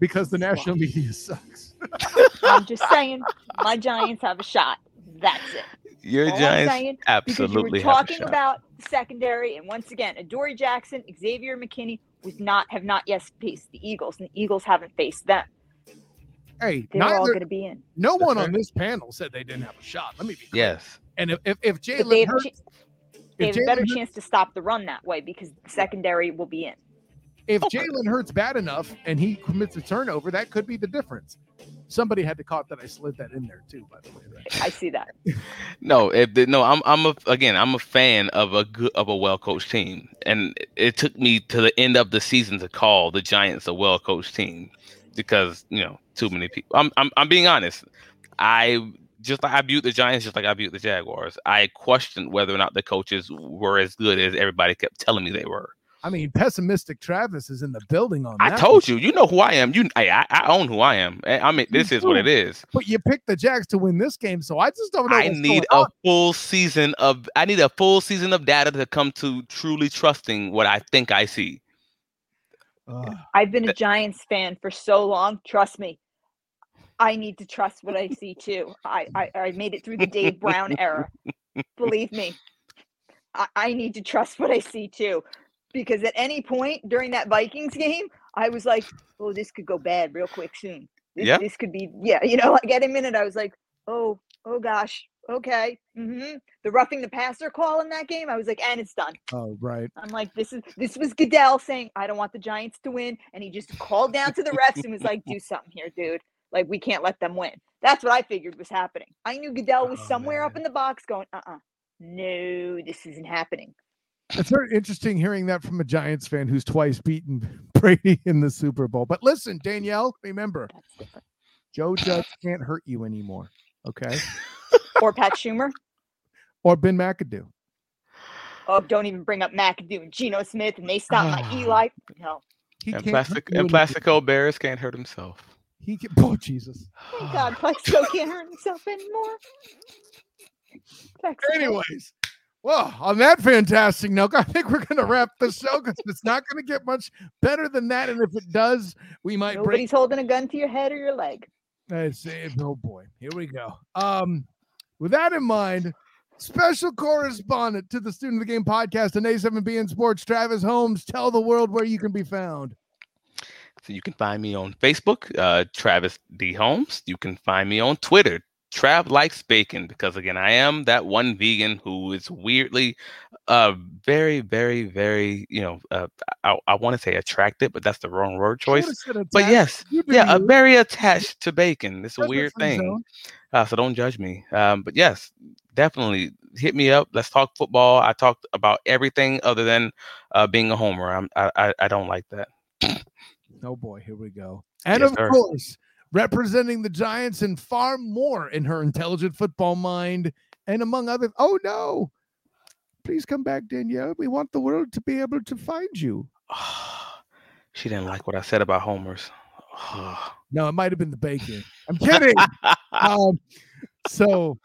because the national media sucks. *laughs* I'm just saying, my Giants have a shot. That's it. Your All Giants saying, absolutely because you were have a talking about secondary, and once again, Adoree Jackson, Xavier McKinney was not have not yet faced the Eagles, and the Eagles haven't faced them. Hey, They're all going to be in, no one fair. on this panel said they didn't have a shot. Let me be clear. Yes. And if if, if but they Jalen have, a Hurts, ch- they if have a better Jalen, chance to stop the run that way because the secondary will be in. if Okay. Jalen Hurts bad enough and he commits a turnover, that could be the difference. Somebody had to caught that I slid that in there too. By the way, right? I see that. *laughs* No, if the, no, I'm I'm a again, I'm a fan of a good of a well coached team, and it took me to the end of the season to call the Giants a well coached team because you know too many people. I'm I'm I'm being honest. I just like I viewed the Giants just like I viewed the Jaguars. I questioned whether or not the coaches were as good as everybody kept telling me they were. I mean, pessimistic Travis is in the building on that. I that. told you, you know who I am. You, I, I I own who I am. I I mean, this is what it is. But you picked the Jags to win this game, so I just don't know. I what's need going a full season of I need a full season of data to come to truly trusting what I think I see. on. Ugh. I've been a Giants fan for so long. Trust me, I need to trust what I see too. I I, I made it through the Dave Brown era. Believe me, I, I need to trust what I see too, because at any point during that Vikings game, I was like, "Oh, this could go bad real quick soon. This, Yeah. this could be yeah." You know, *laughs* like at a minute, I was like, "Oh, oh gosh, okay." Mm-hmm. The roughing the passer call in that game, I was like, "And it's done." Oh, right. I'm like, this is this was Goodell saying, I don't want the Giants to win, and he just called down to the refs and was like, do something here, dude. Like we can't let them win. That's what I figured was happening. I knew Goodell was Oh, somewhere up in the box going, uh, uh no, this isn't happening. It's very interesting hearing that from a Giants fan who's twice beaten *laughs* Brady in the Super Bowl. But listen, Danielle, remember, Joe Judge can't hurt you anymore. Okay. *laughs* Or Pat Shurmur. Or Ben McAdoo. Oh, don't even bring up McAdoo and Geno Smith, and they stopped my Eli. No, He And can't plastic and anymore. Plaxico Burress can't hurt himself. He can, *laughs* oh Jesus. thank God, *sighs* Plexo can't hurt himself anymore. Plexo. Anyways, well, on that fantastic note, I think we're going to wrap the show because it's not going to get much better than that. And if it does, we might break. nobody's holding a gun to your head or your leg. It's, it, oh boy, here we go. Um, with that in mind, special correspondent to the Student of the Game podcast and A7BN Sports, Travis Holmes, tell the world where you can be found. So you can find me on Facebook, uh, Travis D Holmes. You can find me on Twitter, Trav likes bacon, because again, I am that one vegan who is weirdly, uh, very, very, very, you know, uh, I, I want to say attracted, but that's the wrong word choice. But yes, yeah, you. very attached to bacon. It's a weird thing. Uh, so don't judge me. Um, but yes, definitely hit me up. Let's talk football. I talked about everything other than uh, being a homer. I'm, I, I I don't like that. Oh boy, here we go. And Yes, of sir. course, representing the Giants and far more in her intelligent football mind, and among other. Oh no! Please come back, Danielle. We want the world to be able to find you. *sighs* she didn't like what I said about homers. *sighs* No, it might have been the bacon. I'm kidding. *laughs* um, so,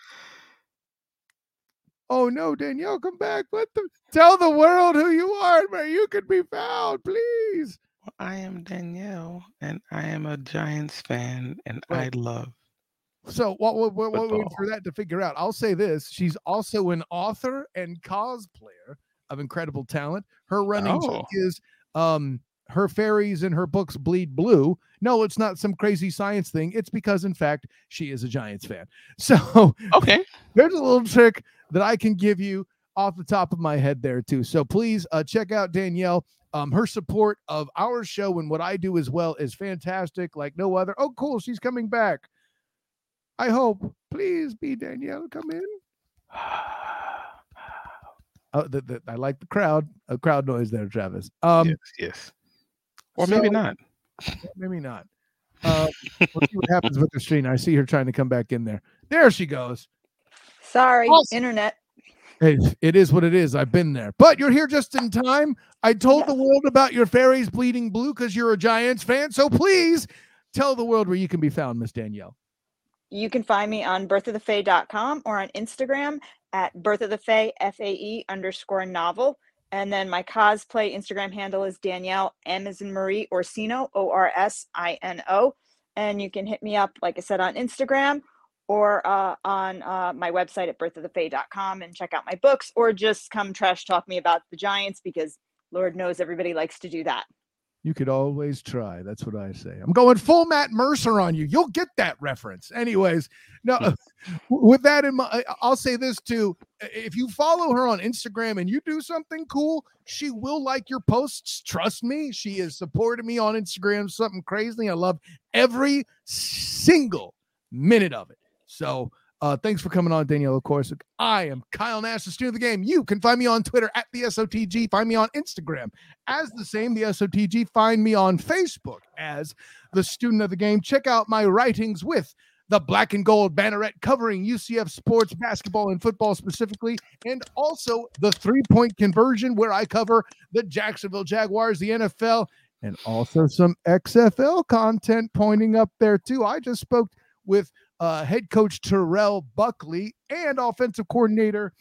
oh no, Danielle, come back. Let the tell the world who you are and where you can be found, please. I am Danielle, and I am a Giants fan, and Right. I love. So, what what what, what Football. for that to figure out? I'll say this: she's also an author and cosplayer of incredible talent. Her running Oh. is um her fairies and her books bleed blue. No, it's not some crazy science thing. It's because, in fact, she is a Giants fan. *laughs* So Okay. there's a little trick that I can give you off the top of my head there too. So please uh, check out Danielle. Um, her support of our show and what I do as well is fantastic, like no other. Oh, cool, she's coming back. I hope. Please be Danielle. Come in. *sighs* Oh, the, the, I like the crowd. A crowd noise there, Travis. Um, yes, yes. Or maybe not. *laughs* maybe not. Uh, we'll see what happens with the screen. I see her trying to come back in there. There she goes. Sorry, Awesome. internet. It, it is what it is. I've been there. But you're here just in time. I told the world about your fairies bleeding blue because you're a Giants fan. So please tell the world where you can be found, Miss Danielle. You can find me on birthofthefae.com or on Instagram at birthofthefae, F-A-E underscore novel. And then my cosplay Instagram handle is Danielle in Marie Orsino, O-R-S-I-N-O. And you can hit me up, like I said, on Instagram or uh, on uh, my website at birthofthefae.com and check out my books or just come trash talk me about the Giants because Lord knows everybody likes to do that. You could always try. That's what I say. I'm going full Matt Mercer on you. You'll get that reference. Anyways, no, *laughs* with that in mind, I'll say this too. If you follow her on Instagram and you do something cool, she will like your posts. Trust me. She has supported me on Instagram, something crazy. I love every single minute of it. So uh, thanks for coming on, Danielle. Of course, I am Kyle Nash, the student of the game. You can find me on Twitter at the SOTG. Find me on Instagram as the same, the SOTG. Find me on Facebook as the student of the game. Check out my writings with the black and gold banneret covering UCF sports, basketball, and football specifically, and also the three point conversion where I cover the Jacksonville Jaguars, the NFL, and also some XFL content pointing up there too. I just spoke with uh, head coach Terrell Buckley and offensive coordinator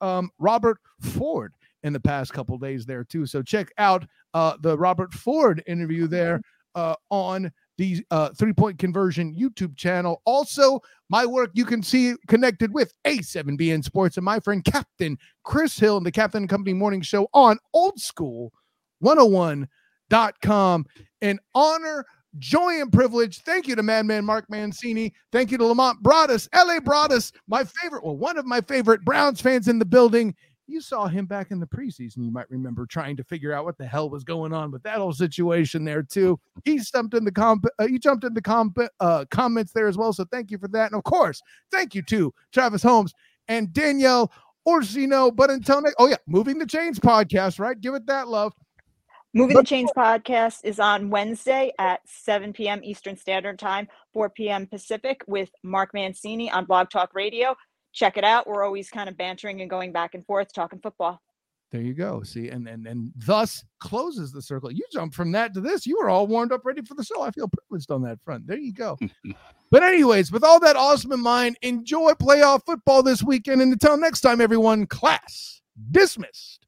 um, Robert Ford in the past couple days there too. So check out uh, the Robert Ford interview there uh, on the uh, three point conversion YouTube channel. Also, my work you can see connected with A7BN Sports and my friend Captain Chris Hill and the Captain and Company Morning Show on Old School 101.com. An honor, joy, and privilege. Thank you to Madman Mark Mancini. Thank you to Lamont Broadus, LA Broadus, my favorite, well, one of my favorite Browns fans in the building. You saw him back in the preseason. You might remember trying to figure out what the hell was going on with that whole situation there too. He jumped in the comp. Uh, he jumped in the comp uh, comments there as well. So thank you for that. And of course, thank you to Travis Holmes and Danielle Orsino. But until next, oh yeah, moving the chains podcast, right? Give it that love. Moving the Chains podcast is on Wednesday at 7 p.m. Eastern Standard Time, 4 p.m. Pacific with Mark Mancini on Blog Talk Radio. Check it out. We're always kind of bantering and going back and forth talking football. There you go. See, and and and thus closes the circle. You jump from that to this. You were all warmed up, ready for the show. I feel privileged on that front. There you go. *laughs* but anyways, with all that awesome in mind, enjoy playoff football this weekend. And until next time, everyone, class dismissed.